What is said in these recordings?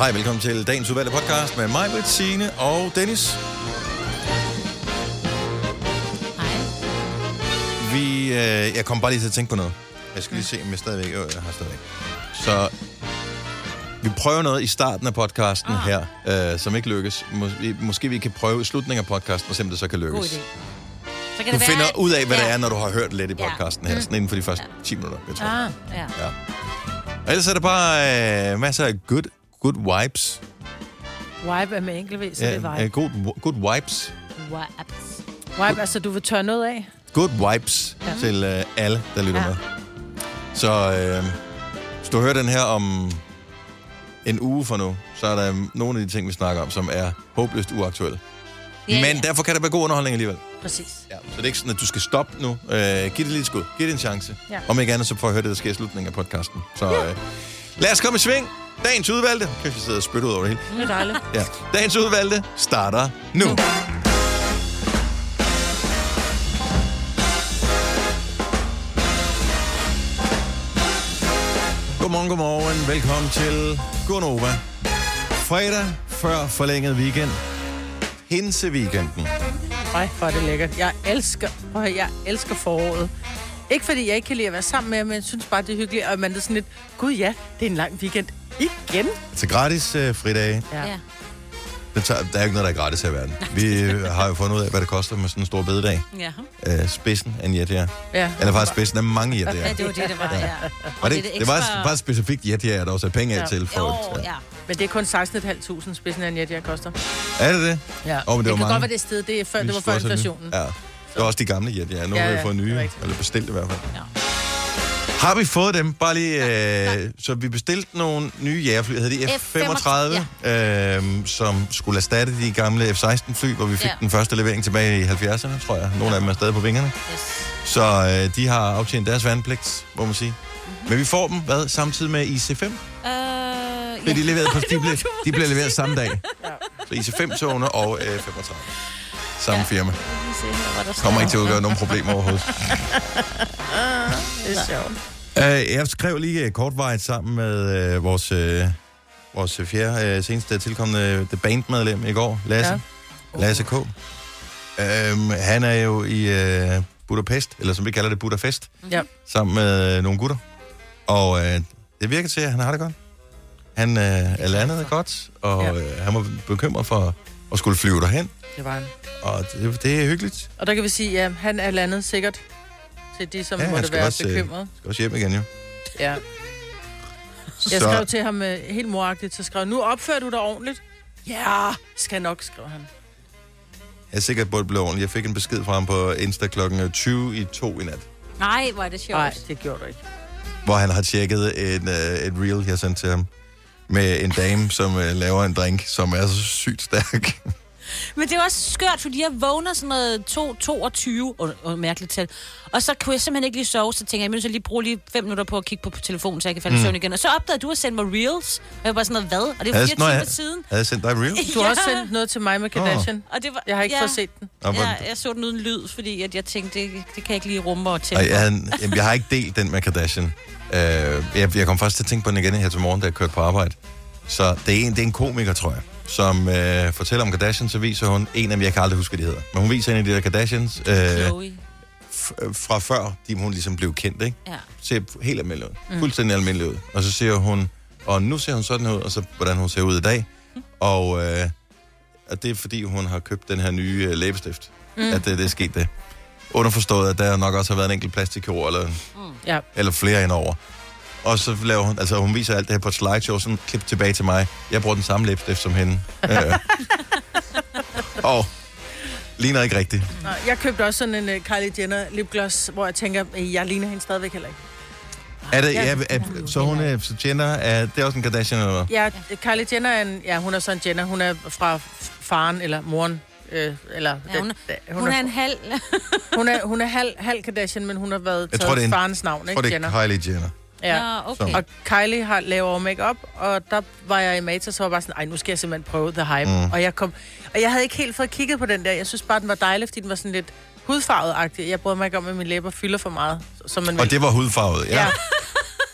Hej, velkommen til dagens udvalgte podcast med mig, Britt, Signe og Dennis. Hej. Vi, øh, jeg kom bare lige til at tænke på noget. Jeg skal lige se, om jeg stadigvæk... Øh, jeg har stadigvæk. Så vi prøver noget i starten af podcasten Ah. her, øh, som ikke lykkes. Mås- måske vi kan prøve slutningen af podcasten, og se om det så kan God lykkes. idé. Så kan Du det finder være, ud af, hvad ja. det er, når du har hørt lidt i Ja. podcasten her, sådan inden for de første 10 minutter, jeg tror. Ah, ja. Ja. Og ellers er det bare øh, masser af good, good vibes. Wipe er med enkelt V, så det er Ja, vibe. good, good vibes. Waps. Wipe, altså du vil tørre noget af? Good vibes ja. Ja. til øh, alle, der lytter ja. Ja. med. Så øh, hvis du hører den her om en uge for nu, så er der nogle af de ting, vi snakker om, som er håbløst uaktuelle. Ja, Men ja. derfor kan det være god underholdning alligevel. Præcis. Ja. Så det er ikke sådan, at du skal stoppe nu. Øh, giv det lige et skud. Giv det en chance. Ja. Om ikke andet, så får jeg høre det, der sker i slutningen af podcasten. Så øh, lad os komme i sving. Dagens udvalgte. Kan vi sidde og spytte ud over det hele? Det er dejligt. Ja. Dagens udvalgte starter nu. Godmorgen, godmorgen. Velkommen til Gonova. Fredag før forlænget weekend. Pinse-weekenden. Ej, hvor er det lækkert. Jeg elsker, jeg elsker foråret. Ikke fordi jeg ikke kan lide at være sammen med jer, men jeg synes bare, det er hyggeligt. Og man er sådan lidt, gud ja, det er en lang weekend. Igen? Til gratis øh, fridage. Ja. Ja. Det tager, der er jo ikke noget, der er gratis her i verden. Vi øh, har jo fundet ud af, hvad det koster med sådan en stor bededag. ja. Øh, spidsen af en jetjager. ja. Eller faktisk spidsen af mange Ja, jetjager. det var det, det var, ja. Var det, er det, det var bare specifikt jetjager, der var sat penge af Ja. til Jo, folk. ja. Men det er kun 16.500 spidsen af en jet, jeg koster. Er det det? Ja. Åh, men det var det kan mange. godt være det sted, det, er før, det var før også inflationen. Ja. Det var også de gamle jetjager. Nu Ja, har vi ja, fået nye, er rigtigt. eller bestilt i hvert fald. Ja. Har vi fået dem? Bare lige, øh, så vi bestilte nogle nye jagerfly, hedder de F-35, øh, som skulle erstatte de gamle F-16-fly, hvor vi fik Ja. den første levering tilbage i 70'erne, tror jeg. Nogle af dem er stadig på vingerne. Yes. Så øh, de har aftjent deres vandpligt, må man sige. Mhm. Men vi får dem, hvad, samtidig med IC-5? Øh, Ja. ja. De, leveret på, de, blev, de bliver leveret samme dag. Så IC5-togene og øh, 35. Samme Ja. firma. Kommer ikke til at udgøre nogen problemer overhovedet. Det er sjovt. Uh, jeg skrev lige uh, kortvarigt sammen med uh, vores, uh, vores fjerde uh, seneste tilkommende The Band-medlem i går, Lasse. Ja. Lasse K. Um, han er jo i uh, Budapest, eller som vi kalder det, Budapest, Ja. sammen med uh, nogle gutter. Og uh, det virker til, at han har det godt. Han uh, er landet godt, og Ja. uh, han var bekymret for at skulle flyve derhen. Det var han. Og det, det er hyggeligt. Og der kan vi sige, ja, han er landet sikkert til de, som Ja, måtte skal være også, øh, bekymret. Skal også hjem igen, jo. Ja. Jeg skrev til ham øh, helt moragtigt, så skrev nu opfører du dig ordentligt. Ja, skal nok, skrev han. Jeg er sikker på, at det blev ordentligt. Jeg fik en besked fra ham på Insta klokken 20 i 2 i nat. Nej, hvor er det sjovt. Nej, det gjorde du ikke. hvor han har tjekket en, uh, et reel, jeg sendte til ham, med en dame, som uh, laver en drink, som er så sygt stærk. Men det er også skørt, fordi jeg vågner sådan noget 2, 22, og, og mærkeligt tal. Og så kunne jeg simpelthen ikke lige sove, så tænker jeg, jeg så lige bruge lige fem minutter på at kigge på, på telefonen, så jeg kan falde i søvn igen. Og så opdagede du at sende mig reels. Og jeg var bare sådan noget, hvad? Og det var fire timer jeg- siden. Havde jeg sendt dig et reel? Du har også sendt noget til mig med Kardashian. Og det var, Jeg har ikke ja, fået set den. Ja, jeg så den uden lyd, fordi at jeg tænkte, det, det kan jeg ikke lige rumme og Ej, tænde. jeg, havde, jeg har ikke delt den med Kardashian. Uh, jeg, jeg kom faktisk til at tænke på den igen her til morgen, da jeg kørte på arbejde. Så det er en, det er en komiker, tror jeg, som uh, fortæller om Kardashian, så viser hun en af dem, jeg kan aldrig huske, hvad de hedder. Men hun viser en af de der Kardashians uh, Chloe. f- fra før, de, hun ligesom blev kendt, ikke? Ja. ser helt almindelig ud. Fuldstændig almindelig ud. Og så siger hun, og nu ser hun sådan ud, og så hvordan hun ser ud i dag. Og, øh, og det er fordi, hun har købt den her nye øh, læbestift. Mm. At det, det er sket det. Underforstået, at der nok også har været en enkelt plastikkirurg, eller, Ja. eller flere indover. Og så laver hun, altså hun viser alt det her på et slideshow, sådan klip tilbage til mig. Jeg bruger den samme læbestift som hende. øh. og ligner ikke rigtigt. Nå, Jeg købte også sådan en uh, Kylie Jenner lipgloss, hvor jeg tænker, øh, jeg ligner hende stadigvæk heller ikke. Er det, Ja. ja, er, så hun er, så Jenner, er det er også en Kardashian eller hvad? Ja, Kylie Jenner er en, ja, hun er sådan Jenner. Hun er fra f- faren eller moren. Øh, eller, Ja, hun, den- hun er en halv... hun er, hun er halv, halv Kardashian, men hun har været Jeg taget tror, det er en- farens navn, Jeg tror, ikke? det Jenner. er Kylie Jenner. Ja. Nå, okay. Og Kylie har laver make-up, og der var jeg i Matas, så var jeg bare sådan, ej, nu skal jeg simpelthen prøve The Hype. Mm. Og, jeg kom, og jeg havde ikke helt fået kigget på den der. Jeg synes bare, den var dejlig, fordi den var sådan lidt hudfarvet-agtig. Jeg brød mig ikke om, at mine læber fylder for meget, som man vil. Og det var hudfarvet, ja. Ja.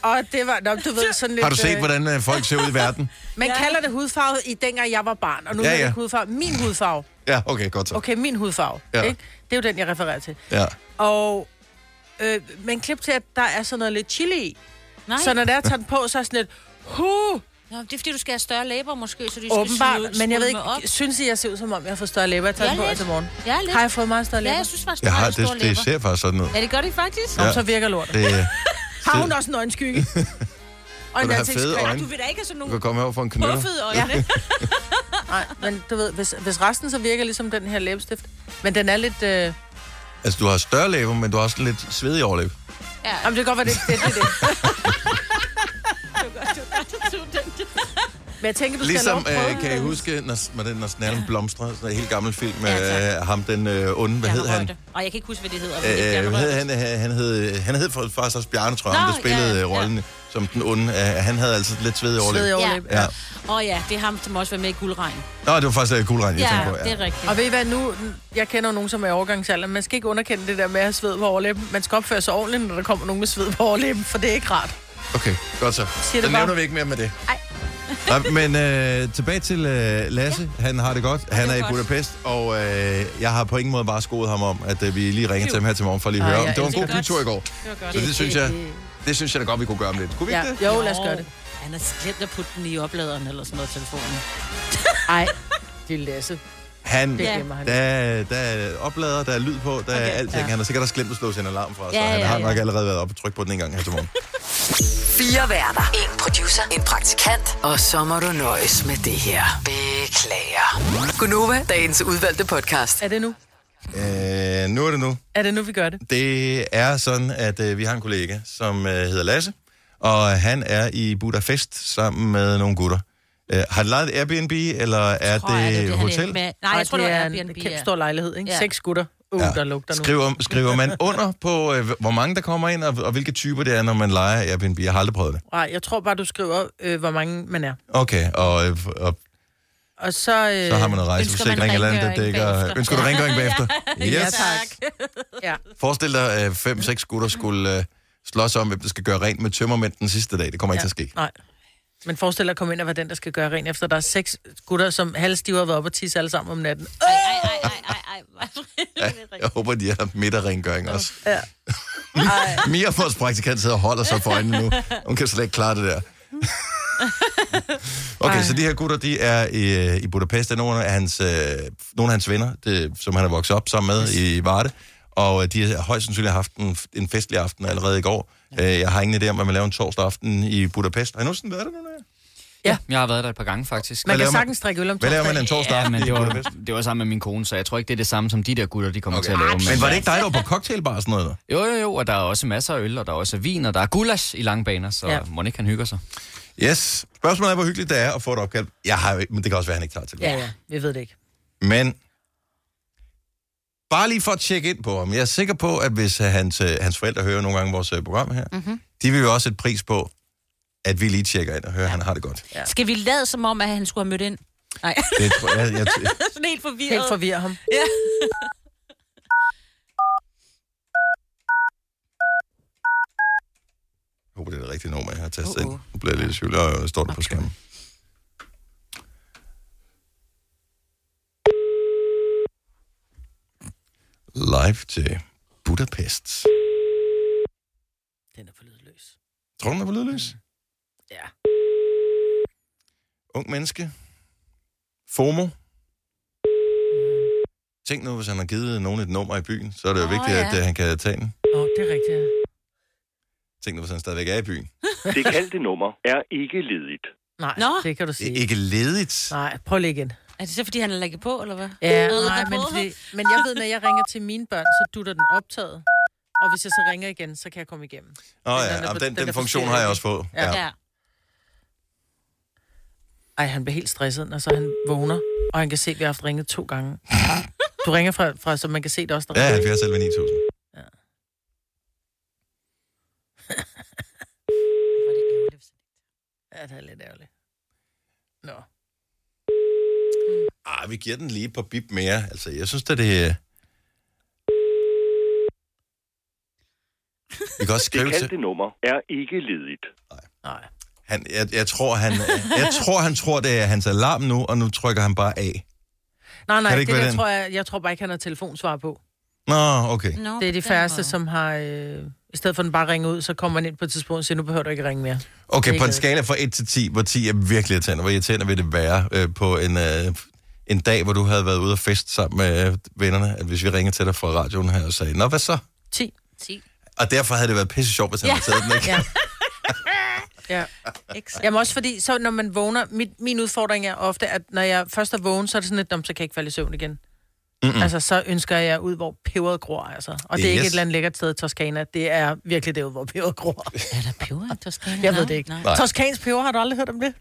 Og det var, nå, du ved, sådan lidt... Har du set, øh, hvordan øh, folk ser ud i verden? Man Ja. kalder det hudfarve i dengang jeg var barn, og nu Ja, ja, er det hudfarve. Min hudfarve. Ja, okay, godt så. Okay, min hudfarve. Ja. Ja. Ikke? Det er jo den, jeg refererer til. Ja. Og øh, men klip til, at der er sådan noget lidt chili i. Nej. Så når der er taget den på, så er sådan lidt... Huh, Nå, det er fordi, du skal have større læber måske, så de skal åbenbart. smule- Men jeg ved ikke, op. synes I, jeg ser ud som om, jeg har fået større læber? Jeg tager Ja, på lidt. til morgen. Ja, lidt. Har jeg fået meget større læber? Ja, jeg synes faktisk, du Jeg har, har, har store det, læber. det ser faktisk sådan ud. Ja, det gør det faktisk. Nå, Ja. så virker lort. Det, Har hun også en øjenskygge? og du en have fede øjne? Du vil da ikke have sådan du nogle kan komme over for en knytter. puffede øjne. Nej, men du ved, hvis, hvis resten så virker ligesom den her læbestift. Men den er lidt... Øh... Altså, du har større læber, men du har også lidt svedig overlæb. Ja, Jamen, det kan godt være, det, det, det, det. Men jeg tænker, du skal Ligesom, have lov øh, kan I huske, når, når, den, når snallen blomstrer, sådan en helt gammel film med Ja, øh, ham, den øh, onde, hvad hed han? Og jeg kan ikke huske, hvad det hedder. Øh, hvad hed han, han, han hed, han hed faktisk også Bjarne, tror jeg, ham, der spillede ja, ja, ja. rollen som den onde. Øh, han havde altså lidt svedig overlæb. Svedig overlæb. Ja. Åh oh, ja, det er ham, som også var med i Guldregn. Nå, det var faktisk uh, Coolregn, jeg Ja, tænkte på. det er rigtigt. Og ved I hvad, nu, jeg kender nogen, som er i overgangsalderen. Man skal ikke underkende det der med at have sved på overlæben. Man skal opføre sig ordentligt, når der kommer nogen med sved på overlæben, for det er ikke rart. Okay, godt så. Siger Så det bare. nævner vi ikke mere med det. Ej. Nå, men øh, tilbage til øh, Lasse. Ja. Han har det godt. Han det er er i godt. Budapest, og øh, jeg har på ingen måde bare skoet ham om, at øh, vi lige ringer til ham her til morgen for at lige Ej, høre om. Det var en god bytur i går. Det. Så det synes jeg, det synes jeg da godt, vi kunne gøre om lidt. Kunne vi Ja, ikke det? jo, lad os gøre det. Han har glemt at putte den i opladeren eller sådan noget telefonen. Ej, det er Lasse. Han, Ja. der, er- der er oplader, der er lyd på, der er Okay, alting. ja. Han har sikkert også glemt at slå sin alarm fra, så Ja, han ja, har ja. nok allerede været oppe og trykke på den en gang her til morgen. Fire værter. En producer. En praktikant. Og så må du nøjes med det her. Beklager. Gunova, dagens udvalgte podcast. Er det nu? Øh, nu er det nu. Er det nu, vi gør det? Det er sådan, at øh, vi har en kollega, som øh, hedder Lasse, og han er i Budapest sammen med nogle gutter. Øh, har de lejet et Airbnb, eller er Tror jeg, det, han hotel? Med. Nej, jeg tror, det, det var er Airbnb. en kæmpe ja. stor lejlighed, ikke? Ja. Seks gutter. Uh, ja. der lugter nu. Skriver, skriver man under på, øh, hvor mange der kommer ind, og, og hvilke typer det er, når man leger Airbnb? Jeg har aldrig prøvet det. Nej, jeg tror bare, du skriver, øh, hvor mange man er. Okay, og, øh, og Og så... Øh, så har man man rejseforsikring eller andet, der dækker... bagefter? Ønsker du rengøring bagefter? Ja, Yes. tak. Ja. Forestil dig, at fem-seks gutter skulle øh, slås om, hvem der skal gøre rent med tømmermænd den sidste dag. Det kommer ikke til at ske. Nej. Men forestil dig at komme ind og være den, der skal gøre rent, efter der er seks gutter, som halvstive har været op og tisse alle sammen om natten. Ej, ej, ej, ej, ej, ej. Ja, jeg håber, de har midterrengøring også. Ja. Mia, vores praktikant, sidder og holder sig for øjnene nu. Hun kan slet ikke klare det der. Okay, Ej. så de her gutter, de er i, øh, i Budapest. Det er nogle af hans, øh, nogle af hans venner, det, som han har vokset op sammen med i Varde. Og øh, de har højst sandsynligt haft en, en festlig aften allerede i går. Øh, Jeg har ingen idé om, hvad man laver en torsdag aften i Budapest. Har I nogensinde været der nu? Ja. Jeg har været der et par gange, faktisk. Man laver kan man- sagtens drikke øl om Hvad laver man en torsdag Ja, aften men i det var, Budapest? det var sammen med min kone, så jeg tror ikke, det er det samme, som de der gutter, de kommer Okay. til at lave. Men var det ikke dig, der var på cocktailbar og sådan noget? der? Jo, jo, jo, og der er også masser af øl, og der er også vin, og der er gulasch i lange baner, så Ja. må ikke han hygger sig. Yes. Spørgsmålet er, hvor hyggeligt det er at få et opkald. Jeg har jo ikke, men det kan også være, at han ikke tager til det. Ja, ja, vi ved det ikke. Men bare lige for at tjekke ind på ham. Jeg er sikker på, at hvis øh, hans, øh, hans forældre hører nogle gange vores øh, program her, mm-hmm. de vil jo også sætte pris på, at vi lige tjekker ind og hører, at han har det godt. Skal vi lade som om, at han skulle have mødt ind? Nej, Det tror jeg, jeg, jeg, sådan helt forvirret. Helt forvirre ham. jeg håber, det er det rigtige nummer, jeg har tastet Uh-uh. ind. Nu bliver jeg lidt i tvivl, og står der på skærmen. Live til Budapest. Den er for lydløs. Tror du, den er på lydløs? Ja. Ung menneske. FOMO. Tænk nu, hvis han har givet nogen et nummer i byen, så er det jo Åh, vigtigt, ja. at øh, han kan tage den. Åh, oh, det er rigtigt. ja. Tænk nu, hvis han stadigvæk er i byen. Det kaldte nummer er ikke ledigt. Nej, Nå. det kan du Det sige. er ikke ledigt. Nej, prøv lige igen. Er det så, fordi han er lagt på, eller hvad? Ja, nej, men, fordi, men jeg ved, når jeg ringer til mine børn, så dutter den optaget. Og hvis jeg så ringer igen, så kan jeg komme igennem. Åh Den ja, på- den, den den er funktion har jeg også fået. Ja. Ja. Ja. Ej, han bliver helt stresset, når så han vågner, og han kan se, at vi har haft ringet to gange. Du ringer fra, fra så man kan se det også, der Ja, ringer. 70 11 9000. Hvor er det ærgerligt. Ja, det er lidt ærgerligt. Nå. Ah, vi giver den lige på bip mere. Altså, jeg synes, at det er... Vi kan også Det skrive til... kaldte nummer er ikke ledigt. Nej. Han, jeg, jeg, tror, han, jeg tror, han tror, det er hans alarm nu, og nu trykker han bare af. Nej, nej, det det, ikke det der den? tror jeg, jeg tror bare ikke, han har telefonsvar på. Nå, okay. No, Det er de færreste, som har... Øh, I stedet for den bare ringer ud, så kommer man ind på et tidspunkt og siger, nu behøver du ikke ringe mere. Okay, på en skala fra 1 til 10, hvor 10 er virkelig irriterende, hvor irriterende vil det være øh, på en, øh, en dag, hvor du havde været ude og fest sammen med øh, vennerne, at hvis vi ringer til dig fra radioen her og sagde, Nå, hvad så? 10. 10. Og derfor havde det været pisse sjovt, hvis han Ja. havde taget den, ikke? Ja. Ja. Jamen også fordi, så når man vågner, mit, min udfordring er ofte, at når jeg først er vågen, så er det sådan lidt, "Nå, så kan jeg ikke falde i søvn igen. Mm-mm. Altså, så ønsker jeg ud, hvor peberet gror, altså. Og det er yes. ikke et eller andet lækkert sted i Toskana. Det er virkelig derude, hvor peberet gror. Er der peber i Toskana? Jeg ved det ikke. Nej. Toskansk peber, har du aldrig hørt om det?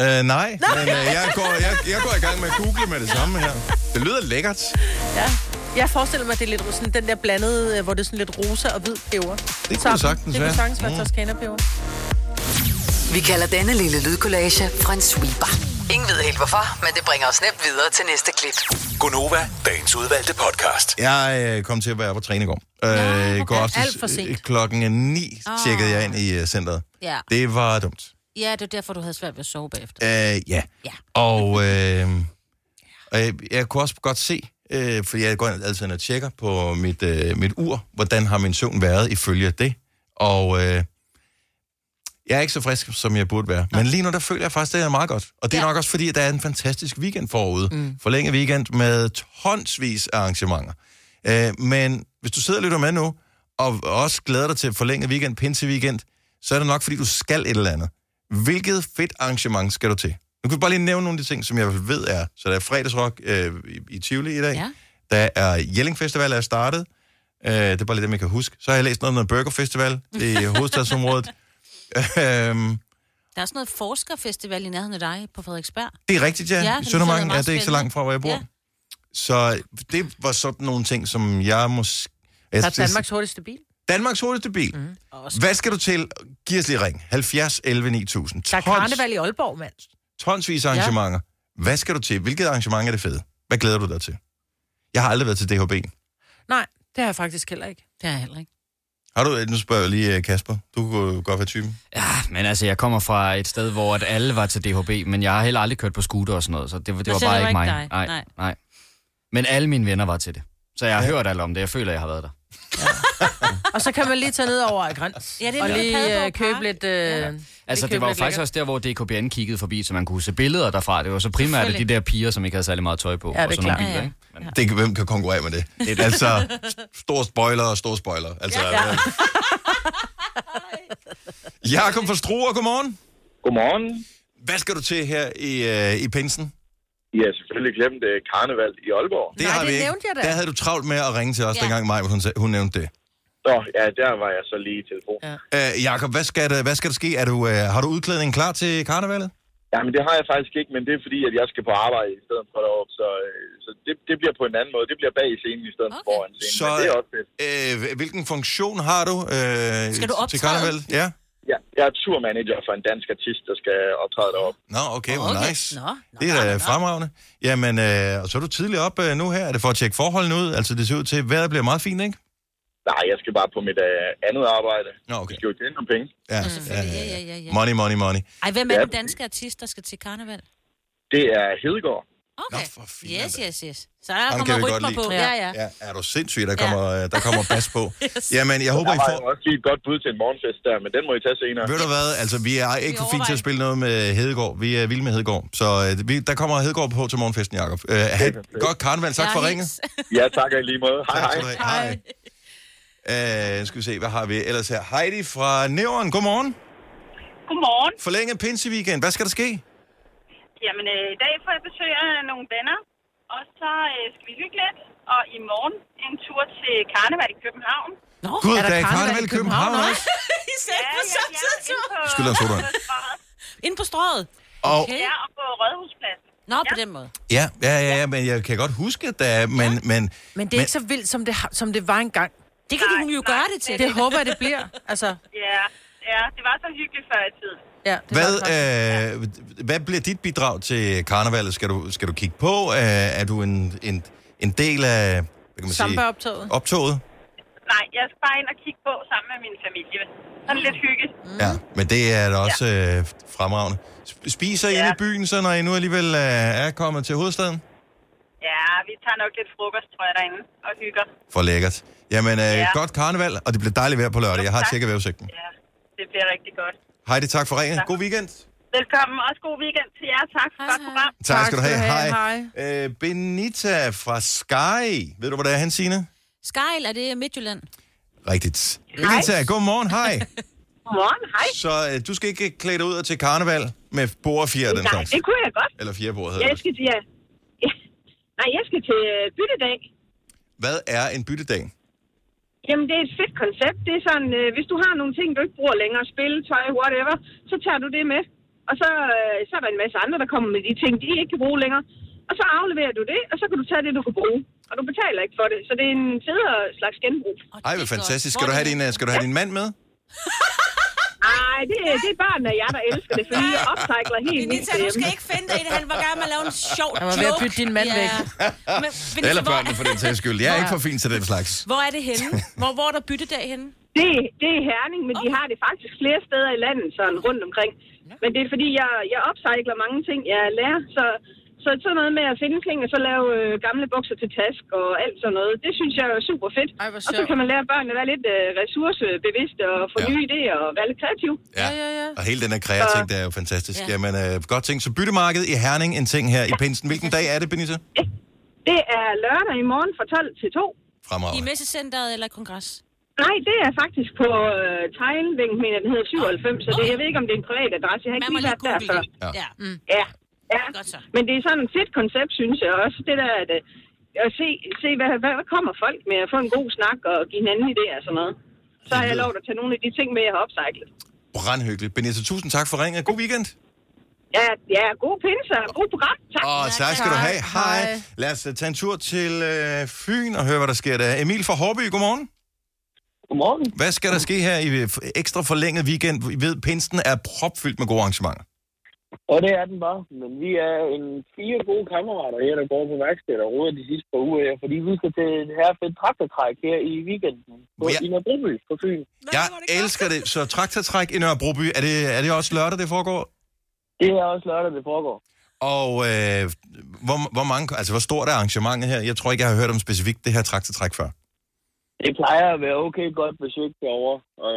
Øh, nej, nej, men øh, jeg, går, jeg, jeg går i gang med at google med det samme her. Det lyder lækkert. Ja. Jeg forestiller mig, at det er lidt sådan den der blandede, øh, hvor det er sådan lidt rosa og hvid peber. Det kunne sagtens Det være. kunne sagtens være Mm. Toskana peber. Vi kalder denne lille lydkollage en sweeper. Ingen ved helt hvorfor, men det bringer os nemt videre til næste klip. Gonova, dagens udvalgte podcast. Jeg øh, kom til at være på træning i går. Øh, går okay. aftes, Alt for sent. øh, klokken 9 Ah. tjekkede jeg ind i øh, centret. Ja. Det var dumt. ja, det er derfor, du havde svært ved at sove bagefter. Øh, ja. Ja. Og øh, og jeg, kunne også godt se, øh, for jeg går altid ind og tjekker på mit, øh, mit ur, hvordan har min søvn været ifølge det. Og øh, jeg er ikke så frisk, som jeg burde være. Men lige nu, der føler jeg faktisk, det er meget godt. Og det er Ja. nok også, fordi at der er en fantastisk weekend forude. Mm. Forlænget weekend med tonsvis af arrangementer. Øh, men hvis du sidder og lytter med nu, og også glæder dig til forlænget weekend, pinse weekend, så er det nok, fordi du skal et eller andet. Hvilket fedt arrangement skal du til? Nu kan vi bare lige nævne nogle af de ting, som jeg ved er. Så der er fredagsrock øh, i, i Tivoli i dag. Ja. Der er Jelling Festival er startet. Øh, det er bare lige dem, jeg kan huske. Så har jeg læst noget om Burger Festival i hovedstadsområdet. øhm, Der er sådan noget forskerfestival i nærheden af dig på Frederiksberg. det er rigtigt, ja. Ja, ja det I Søndermarken er det ikke så langt fra, hvor jeg bor. Ja. Ja. Så det var sådan nogle ting, som jeg måske... Der er Danmarks hurtigste bil. Danmarks hurtigste bil. Mm. Hvad skal du til? Giv os lige ring. 70 11 9000. Der er Tons, karneval i Aalborg, mand. tonsvis af arrangementer. Hvad skal du til? Hvilket arrangement er det fede? Hvad glæder du dig til? Jeg har aldrig været til DHB. Nej, det har jeg faktisk heller ikke. Det er jeg heller ikke. Har du, nu spørger jeg lige øh, Kasper. Du kunne godt være typen. Ja, men altså, jeg kommer fra et sted, hvor at alle var til DHB, men jeg har heller aldrig kørt på scooter og sådan noget, så det, var- det var bare ikke mig. dig. Nej, Nej. nej. Men alle mine venner var til det. Så jeg har hørt alt om det. Jeg føler, jeg har været der. Og så kan man lige tage ned over græns. Ja, det er og lige øh, købe lidt... Øh, Altså, lige det var jo faktisk også der, hvor DKBN kiggede forbi, så man kunne se billeder derfra. Det var så primært de der piger, som ikke havde særlig meget tøj på. Ja, det er og sådan nogle klart. biler, Ja, ja. ikke? Det, kan- hvem kan konkurrere med det? det er altså stor spoiler og stor spoiler. Altså, ja, ja. Jakob fra Struer, godmorgen. Godmorgen. Hvad skal du til her i, øh, i pinsen? Har selvfølgelig glemt uh, karneval i Aalborg. Det Nej, har det vi ikke. nævnte jeg da. Der havde du travlt med at ringe til os, Ja. ja. dengang Maj, hun, sag- hun nævnte det. Nå, ja, der var jeg så lige i telefonen. Ja. Øh, Jakob, hvad skal, der, hvad skal der ske? Er du, øh, har du udklædning klar til karnevalet? Jamen, det har jeg faktisk ikke, men det er fordi, at jeg skal på arbejde i stedet for deroppe. Så, øh, så det, det bliver på en anden måde. Det bliver bag i scenen i stedet okay. for foran scenen. Så, Men det er også fedt. Øh, hvilken funktion har du øh, Skal du til karnevalet? Ja. Ja, jeg er turmanager for en dansk artist, der skal optræde deroppe. Nå, okay, hvor Okay. nice. Nå, nå, det er da fremragende. Jamen, øh, og så er du tidligt op øh, nu her. Er det for at tjekke forholdene ud? Altså, det ser ud til, at vejret bliver meget fint, ikke? Nej, jeg skal bare på mit øh, andet arbejde. Nå, Jeg okay. skal jo tjene nogle penge. Ja, ja, Selvfølgelig. ja, Ja, ja. ja. Money, money, money. Ej, hvem er Ja. den danske artist, der skal til karneval? Det er Hedegaard. Okay. Nå, for filan yes, da. yes, yes. Så der Ham kommer vi godt rytmer på. Ja. Ja, ja. Ja, er du sindssyg, der kommer, øh, der kommer bas på. Yes. Jamen, jeg håber, Der I får... jeg også lige et godt bud til en morgenfest der, men den må I tage senere. Ved du hvad, altså vi er ikke for fint til at spille noget med Hedegaard. Vi er vilde med Hedegaard. Så øh, vi, der kommer Hedegaard på til morgenfesten, Jacob. Øh, ha' godt karneval. Tak Jeg for ringet. Ja, tak i lige måde. Hej, Tak hej. Hej. Øh, skal vi se, hvad har vi ellers her? Heidi fra Nævren, godmorgen. Godmorgen. Forlænget pinseweekend. Hvad skal der ske? Jamen, øh, i dag får jeg besøg af nogle venner, og så øh, skal vi hygge lidt. Og i morgen en tur til Karneval i København. Nå, Gud, er der der er karneval i København København også. I selv på samme tid, så. inde Skylder en sodavand. Ind på strøget. Og, Okay. Ja, og på Rådhuspladsen. Nå, på den måde. ja, ja, ja, ja, men jeg kan godt huske, at der er, men, men, Men det er ikke så vildt, som det, som det var engang. Det kan Nej, hun jo nej, gøre det til. Det håber jeg, det bliver. Altså, Ja, ja, det var så hyggeligt før i tiden. Ja, det hvad, øh, hvad bliver dit bidrag til karnevalet? Skal du, skal du kigge på? Øh, er du en, en, en del af hvad kan man sige, Samba-optoget. optoget? Nej, jeg skal bare ind og kigge på sammen med min familie. Sådan lidt hygge. Ja, men det er da også øh, fremragende. Sp- Spiser I Ja. inde i byen, så når I nu alligevel øh, er kommet til hovedstaden? Ja, vi tager nok lidt frokost, tror jeg, derinde og hygger. For lækkert. Jamen, øh, Ja. godt karneval, og det bliver dejligt vejr på lørdag. Jeg har Tak. tjekket vejrudsigten. Ja, det bliver rigtig godt. Heidi, tak for ringen. Tak. God weekend. Velkommen. Også god weekend til jer. Tak for godt program. Tak, skal du have. Hej. Hej. Øh, Benita fra Sky. Ved du, hvor det er hen, Signe? Skejl, er det Midtjylland? Rigtigt. Benita, god morgen. Hej. Godmorgen. Hej. Så øh, du skal ikke klæde dig ud til karneval med bord og fire den Nej, slags? det kunne jeg godt. Eller fire bord hedder Jeg skal til, ja. ja. Nej, jeg skal til øh, byttedag. Hvad er en byttedag? Jamen, det er et fedt koncept. Det er sådan, øh, hvis du har nogle ting, du ikke bruger længere, spil, tøj, whatever, så tager du det med. Og så, øh, så er der en masse andre, der kommer med de ting, de ikke kan bruge længere. Og så afleverer du det, og så kan du tage det, du kan bruge. Og du betaler ikke for det. Så det er en federe slags genbrug. Ej, hvor fantastisk. Skal du have din, øh, skal du have din mand med? Ej, det, det er børn af jer, der elsker det, fordi jeg upcycler helt vildt Benita, du skal ikke finde dig i det. Han var gerne med at lave en sjov Han var joke. ved at bytte din mand væk. Men, Benita, Eller børnene for den sags skyld. Jeg er ikke for fin til den slags. hvor er det henne? Hvor, hvor er der byttedag henne? Det, det er Herning, men de har det faktisk flere steder i landet, sådan rundt omkring. Men det er fordi, jeg, jeg upcycler mange ting, jeg lærer, så, så sådan noget med at finde ting, og så lave øh, gamle bukser til task og alt sådan noget, det synes jeg er super fedt. Ej, og så kan man lære børnene at være lidt øh, ressourcebevidste og få Ja. nye idéer og være lidt kreativ. Ja, ja, ja. Og hele den her kreating, det er jo fantastisk. Ja. Jamen, øh, godt ting. Så byttemarked i Herning, en ting her i Pinsen. Hvilken dag er det, Benita? Det er lørdag i morgen fra 12 til 2. I Fremragende. messecenteret eller i kongres? Nej, det er faktisk på øh, Tegnvænk, men den hedder 97, så det, jeg ved ikke, om det er en privat adresse. Jeg har ikke lige været der før. det. Ja. Ja. Mm. Ja, ja. Godt så. Men det er sådan et fedt koncept, synes jeg også. Det der at, øh, at se, se hvad, hvad, hvad kommer folk med at få en god snak og give hinanden idéer og sådan noget. Så har jeg lov at tage nogle af de ting med, jeg har opcyclet. Brandhyggeligt. Benita, tusind tak for ringet. God weekend. Ja, ja, god pinse og god program. Tak. Og tak skal du have. Hej. Hej. Lad os øh, tage en tur til øh, Fyn og høre, hvad der sker der. Emil fra Hårby, godmorgen. Godmorgen. Hvad skal der ske her i øh, ekstra forlænget weekend? Vi ved, Pinsen er propfyldt med gode arrangementer. Og det er den bare. Men vi er en fire gode kammerater her, der går på værkstedet og råder de sidste par uger her, fordi vi skal til det her fedt traktortræk her i weekenden på, ja. i Nørrebroby på Fyn. Jeg elsker det. Så traktortræk i Nørrebroby, er det, er det også lørdag, det foregår? Det er også lørdag, det foregår. Og øh, hvor, hvor, mange, altså, hvor stort er arrangementet her? Jeg tror ikke, jeg har hørt om specifikt det her traktortræk før. Det plejer at være okay godt besøgt derovre. Og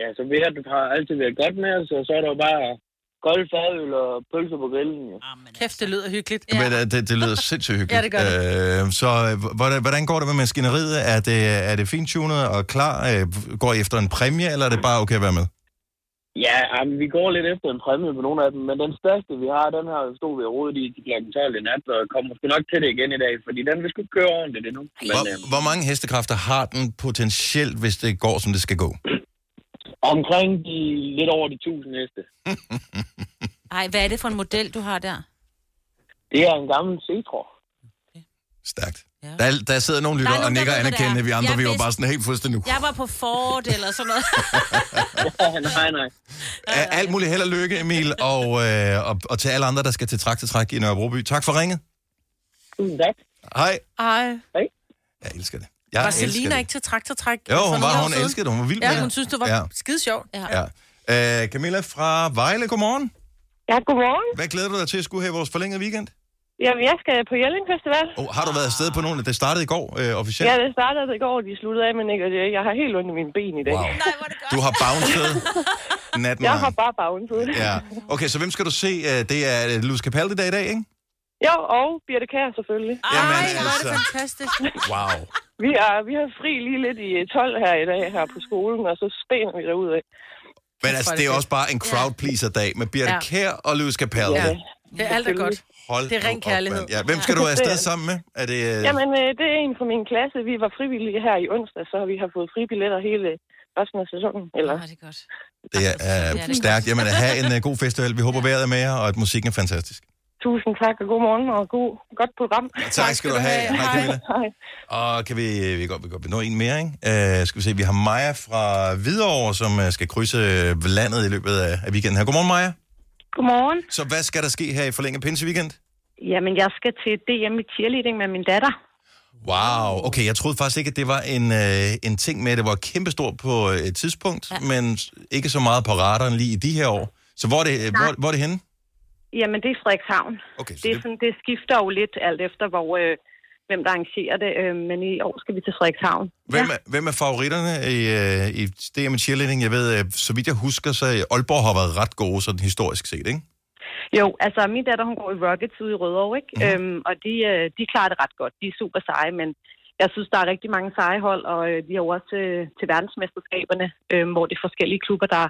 ja, så vejret har altid været godt med os, og så er der jo bare kold fadøl og pølser på grillen. Jo. Kæft, det lyder hyggeligt. Ja. Men øh, det, det lyder sindssygt hyggeligt. Ja, det gør Øh, så øh, hvordan, hvordan går det med maskineriet? Er det, er det fintunet og klar? Øh, går I efter en præmie, eller er det bare okay at være med? Ja, jamen, vi går lidt efter en præmie på nogle af dem, men den største, vi har, den her stod vi rodet i til kl. 12 i nat, og kommer sgu nok til det igen i dag, fordi den vil sgu køre ordentligt endnu. Men Hvor, hvor mange hestekræfter har den potentielt, hvis det går, som det skal gå? Omkring de lidt over de 1000 heste. Ej, hvad er det for en model, du har der? Det er en gammel Cetra. Stærkt. Ja. Der, er- der sidder nogle lytter er og nikker anerkendende. er. Vi andre, Jeg vi var bare sådan helt fuldstændig nu. Jeg var på Ford eller sådan noget. nej, nej. Alt muligt held og lykke, Emil, og, øh, og, og til alle andre, der skal til traktortræk i Nørrebroby. Tak for ringet. Tusind tak. Hej. Ej. Jeg elsker det. Jeg Var Selina ikke til traktortræk? Jo, hun var, hun elskede det. Hun var vild med Ja, det. hun synes, det var Ja. skide sjovt. Ja. Ja. Øh, Camilla fra Vejle, godmorgen. Ja, godmorgen. Hvad glæder du dig til at skulle have vores forlængede weekend? Jamen, jeg skal på Jelling Festival. Oh, har du været afsted på nogle? Det startede i går øh, officielt. Ja, det startede i går, de sluttede af med ikke, og det- jeg har helt ondt i mine ben i dag. Wow. Nej, hvor det godt. Du har bounced natten Jeg har bare bounced. Ja. Okay, så hvem skal du se? Øh, Det er øh, Luz Capaldi dag i dag, ikke? Jo, og Birte Kær selvfølgelig. Jamen, Ej, hvor er det altså. fantastisk. Wow. Vi, er, vi har fri lige lidt i 12 her i dag her på skolen, og så stener vi derud af. Men altså, det er også bare en crowd pleaser dag med Birte Ja. Kær og Luz Capaldi. Ja. Det er alt er godt. Hold Det er ren op, kærlighed. mand. Ja, hvem skal du afsted Det er- sammen med? Er det, øh, Jamen, øh, det er en fra min klasse. Vi var frivillige her i onsdag, så vi har fået fri billetter hele resten af sæsonen. Eller, Ah, det er godt. det er det er øh, stærkt. Jamen, at have en uh, god festival. Vi håber, vejret er med jer, og at musikken er fantastisk. Tusind tak, og god morgen, og god, godt program. Tak skal du have. Hej, Camilla. Hej. Og kan vi, vi går, vi går nå en mere, ikke? Uh, skal vi se, vi har Maja fra Hvidovre, som uh, skal krydse øh, landet i løbet af, af weekenden her. Godmorgen, Maja. Godmorgen. Så hvad skal der ske her i forlænget pinse weekend? Jamen, jeg skal til DM i cheerleading med min datter. Wow, okay, jeg troede faktisk ikke, at det var en, øh, en ting med, at det var kæmpestort på øh, et tidspunkt, ja. men ikke så meget på radaren lige i de her år. Så hvor er det, øh, hvor, hvor er det henne? Jamen, det er Frederikshavn. Okay, så Det, er det, sådan, det skifter jo lidt alt efter, hvor, øh, hvem der arrangerer det, øh, men i år skal vi til Frederikshavn. hvem, er, hvem er favoritterne i, øh, i DM cheerleading? Jeg ved, øh, så vidt jeg husker, så øh, Aalborg har været ret gode, sådan historisk set, ikke? Jo, altså min datter, hun går i Rockets ude i Rødovre, ikke? Mm. Øhm, og de, øh, de klarer det ret godt. De er super seje, men jeg synes, der er rigtig mange seje hold, og øh, de er jo også til, til verdensmesterskaberne, øh, hvor de forskellige klubber, der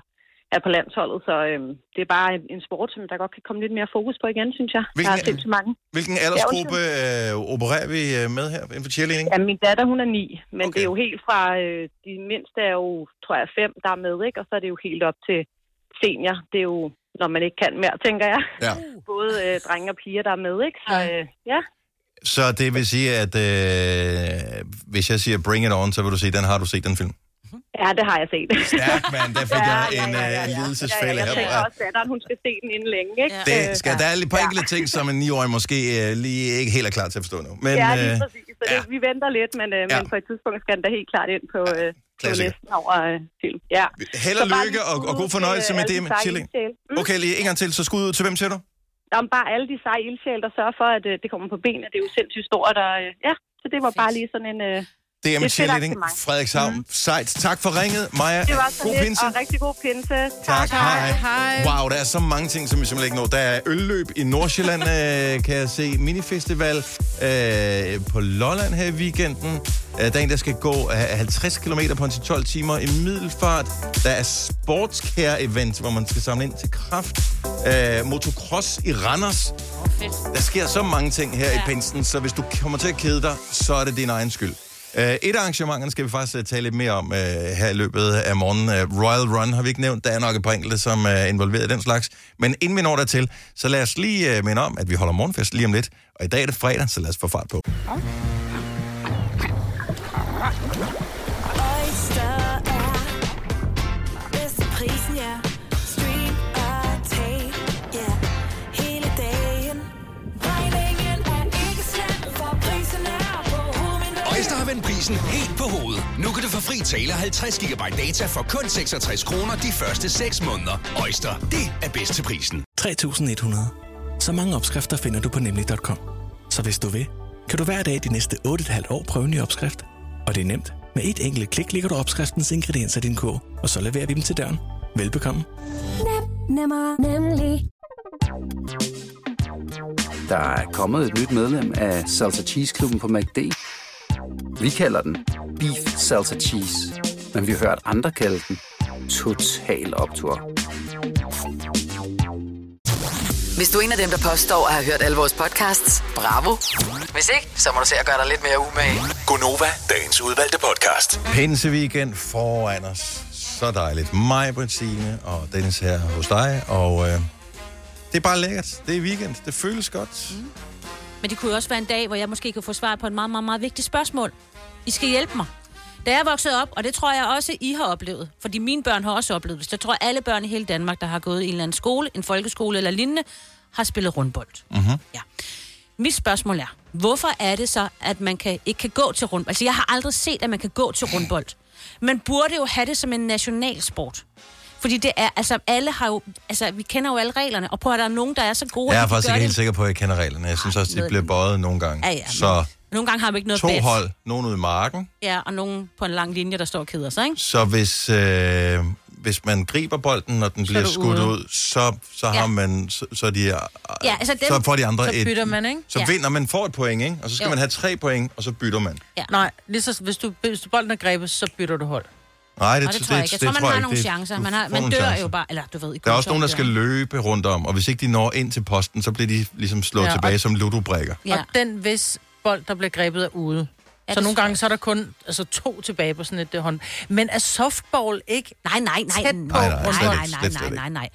er på landsholdet. Så øh, det er bare en, en sport, som der godt kan komme lidt mere fokus på igen, synes jeg. Hvilken- der er sindssygt mange. Hvilken aldersgruppe øh, opererer vi øh, med her inden for cheerleading? Ja, min datter, hun er ni, men Okay. okay. det er jo helt fra, øh, de mindste er jo, tror jeg, fem, der er med, ikke? Og så er det jo helt op til senior. Det er jo, når man ikke kan mere, tænker jeg. Ja. Både øh, drenge og piger, der er med, ikke? Så øh, ja. Så det vil sige, at øh, hvis jeg siger Bring It On, så vil du sige, den har du set, den film? Ja, det har jeg set. Stærk, mand. Der fik jeg en øh, lidelsesfælde ja, ja, her. Jeg tænker også, at datteren, hun skal se den inden længe, ikke? Ja. Det skal, der er lige et par enkelte ting, som en 9-årig måske øh, lige ikke helt er klar til at forstå nu. Men, ja, øh, lige præcis. Så det, ja. vi venter lidt, men, øh, Ja. men på et tidspunkt skal den da helt klart ind på, øh, på listen over øh, film. Ja. held og lykke og, og god fornøjelse til, med øh, det med chilling. Mm. Okay, lige en gang til, så skud ud til hvem siger du? Om bare alle de seje ildsjæle, der sørger for, at øh, det kommer på benene. Det er jo sindssygt stort. Og, øh, ja, så det var bare lige sådan en... Øh, Det er arrangement. Mhm. Frederikshavn. Mm. Sejt. Tak for ringet, Maja. det var så God lidt, pinse. og rigtig god pinse. Tak, hej. Hej. Wow, der er så mange ting, som vi simpelthen ikke når. Der er ølløb i Nordsjælland, øh, kan jeg se. Minifestival øh, på Lolland her i weekenden. Øh, der er en, der skal gå øh, 50 km på en til 12 timer i middelfart. Der er sportscare-event, hvor man skal samle ind til kraft. Øh, motocross i Randers. Fedt. Der sker så mange ting her ja. i pinsen, så hvis du kommer til at kede dig, så er det din egen skyld. Uh, et af arrangementerne skal vi faktisk uh, tale lidt mere om uh, her i løbet af morgenen. Uh, Royal Run har vi ikke nævnt. Der er nok et par enkelte, som er involveret i den slags. Men inden vi når dertil, så lad os lige uh, minde om, at vi holder morgenfest lige om lidt. Og i dag er det fredag, så lad os få fart på. Okay. Vendt prisen helt på hovedet. Nu kan du få fri tale 50 GB data for kun 66 kroner de første 6 måneder. Øjster, det er bedst til prisen. 3100. Så mange opskrifter finder du på nemlig.com. Så hvis du vil, kan du hver dag de næste 8,5 år prøve en ny opskrift. Og det er nemt. Med et enkelt klik ligger du opskriftens ingredienser i din kog, og så leverer vi dem til døren. Velbekomme. Nemmer, nemlig. Der er kommet et nyt medlem af Salsa Cheese Klubben på MACD. Vi kalder den Beef Salsa Cheese, men vi har hørt andre kalde den Total Optor. Hvis du er en af dem, der påstår at have hørt alle vores podcasts, bravo. Hvis ikke, så må du se at gøre dig lidt mere umage. Gonova, dagens udvalgte podcast. Pinse weekend foran os. Så dejligt. Mig, Brittine og Dennis her hos dig. Og øh, det er bare lækkert. Det er weekend. Det føles godt. Mm. Men det kunne jo også være en dag, hvor jeg måske kan få svar på et meget, meget, meget vigtigt spørgsmål. I skal hjælpe mig. Da jeg voksede op, og det tror jeg også, I har oplevet, fordi mine børn har også oplevet det, jeg tror, alle børn i hele Danmark, der har gået i en eller anden skole, en folkeskole eller lignende, har spillet rundbold. Mm-hmm. Ja. Mit spørgsmål er, hvorfor er det så, at man kan, ikke kan gå til rundbold? Altså, jeg har aldrig set, at man kan gå til rundbold. Man burde jo have det som en nationalsport. Fordi det er, altså alle har jo, altså vi kender jo alle reglerne, og på at der er nogen, der er så gode, Jeg er faktisk ikke det. helt sikker på, at jeg kender reglerne. Jeg synes også, de bliver det. bøjet nogle gange. Ja, ja, men- så Nogle gange har vi ikke noget to bat. hold, nogen ude i marken. Ja, og nogen på en lang linje, der står og keder sig, ikke? Så hvis, øh, hvis man griber bolden, når den bliver du skudt ude. ud, så, så, har Ja. man, så, så, er de, Ja, altså dem, så får de andre Så et... bytter man, ikke? Så Ja. vinder man, får et point, ikke? Og så skal Jo. man have tre point, og så bytter man. Ja. Nej, lige så, hvis, du, hvis du bolden er grebet, så bytter du hold. Nej, det, og det tror jeg ikke. Jeg tror, man har nogle Det- chancer. Man, har, man dør chancer. jo bare, eller du ved... I Der er også nogen, der skal løbe rundt om, og hvis ikke de når ind til posten, så bliver de ligesom slået Ja, ja, og- tilbage som ludobrikker. Ja. Og den, hvis bold, der bliver grebet, er ude. Ja, så det nogle tror gange så er der kun altså, to tilbage på sådan et uh, hånd. Men er softball ikke Nej, nej, nej. tæt på Nej, nej, nej, nej, nej, nej, nej, nej.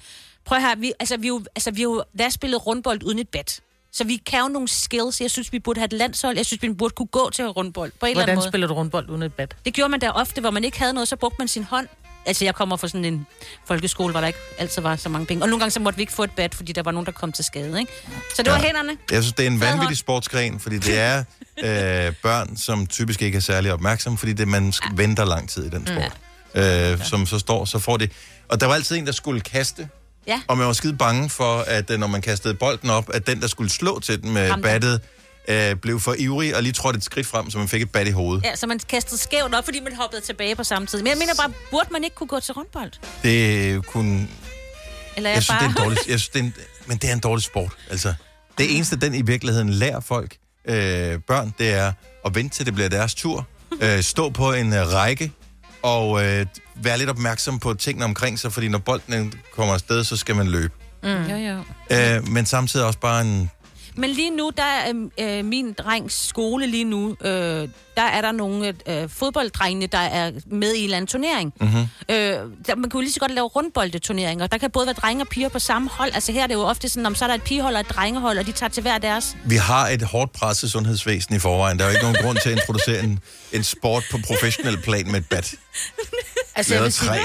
Prøv her, vi, altså, vi, er jo, altså, vi har jo der spillet rundbold uden et bat. Så vi kan jo nogle skills. Jeg synes, vi burde have et landshold. Jeg synes, vi burde kunne gå til rundbold på en eller anden Hvordan måde. spiller du rundbold uden et bat? Det gjorde man der ofte, hvor man ikke havde noget, så brugte man sin hånd. Altså, jeg kommer fra sådan en folkeskole, hvor der ikke altid var så mange penge. Og nogle gange så måtte vi ikke få et bat, fordi der var nogen, der kom til skade, ikke? Så det var hænderne. Jeg synes, det er en Fad hånd. vanvittig sportsgren, fordi det er øh, børn, som typisk ikke er særlig opmærksomme, fordi det, man sk- venter lang tid i den sport. Øh, som så står, så får det... Og der var altid en, der skulle kaste, Ja. og man var skide bange for, at øh, når man kastede bolden op, at den, der skulle slå til den med Ramte. battet, øh, blev for ivrig og lige trådte et skridt frem, så man fik et bat i hovedet. Ja, så man kastede skævt op, fordi man hoppede tilbage på samme tid. Men jeg mener bare, burde man ikke kunne gå til rundbold? Det kunne... Eller er Jeg synes, bare... det er en dårlig, jeg synes, det er en, men det er en dårlig sport. Altså, det eneste, den i virkeligheden lærer folk, øh, børn, det er at vente til det bliver deres tur. Øh, stå på en øh, række og øh, være lidt opmærksom på tingene omkring sig, fordi når bolden kommer afsted, så skal man løbe. Mm. Jo, jo. Øh, men samtidig også bare en... Men lige nu, der er øh, min drengs skole lige nu, øh, der er der nogle øh, fodbolddrengene, der er med i en eller anden turnering. Mm-hmm. Øh, der, man kunne jo lige så godt lave rundboldeturneringer. Der kan både være drenge og piger på samme hold. Altså her er det jo ofte sådan, om så er der et pigehold og et drengehold, og de tager til hver deres. Vi har et hårdt presset sundhedsvæsen i forvejen. Der er jo ikke nogen grund til at introducere en, en sport på professionel plan med et bat. Altså, jeg vil sige, træ.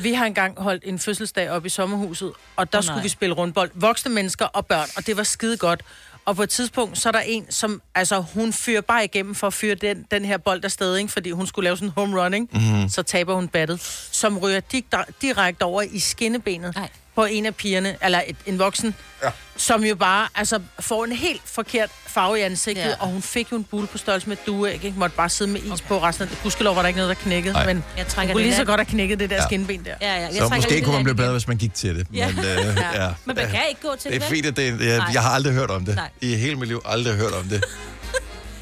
vi har engang holdt en fødselsdag op i sommerhuset, og der oh, skulle vi spille rundbold. Voksne mennesker og børn, og det var skide godt. Og på et tidspunkt, så er der en, som, altså, hun fyrer bare igennem for at fyre den, den her bold afsted, ikke? fordi hun skulle lave sådan en home run, ikke? Mhm. Så taber hun battet, som ryger dik- direkte over i skinnebenet Ej. På en af pigerne, eller et, en voksen, Ja. som jo bare altså, får en helt forkert farve i ansigtet, Ja. ja. og hun fik jo en bule på størrelse med et ikke? Måtte bare sidde med is okay. på resten af det. Gudskelov var der ikke noget, der knækkede, Nej. men Jeg hun kunne det lige så land. godt have knækket det der Ja. ja. skinben der. Ja, ja. Jeg Så måske kunne man blive bedre, hvis man gik til det. Ja. Men, øh, ja. Men man kan ikke gå til Det er vel? fint, at det, jeg, jeg har aldrig hørt om det. Nej. I hele mit liv aldrig hørt om det.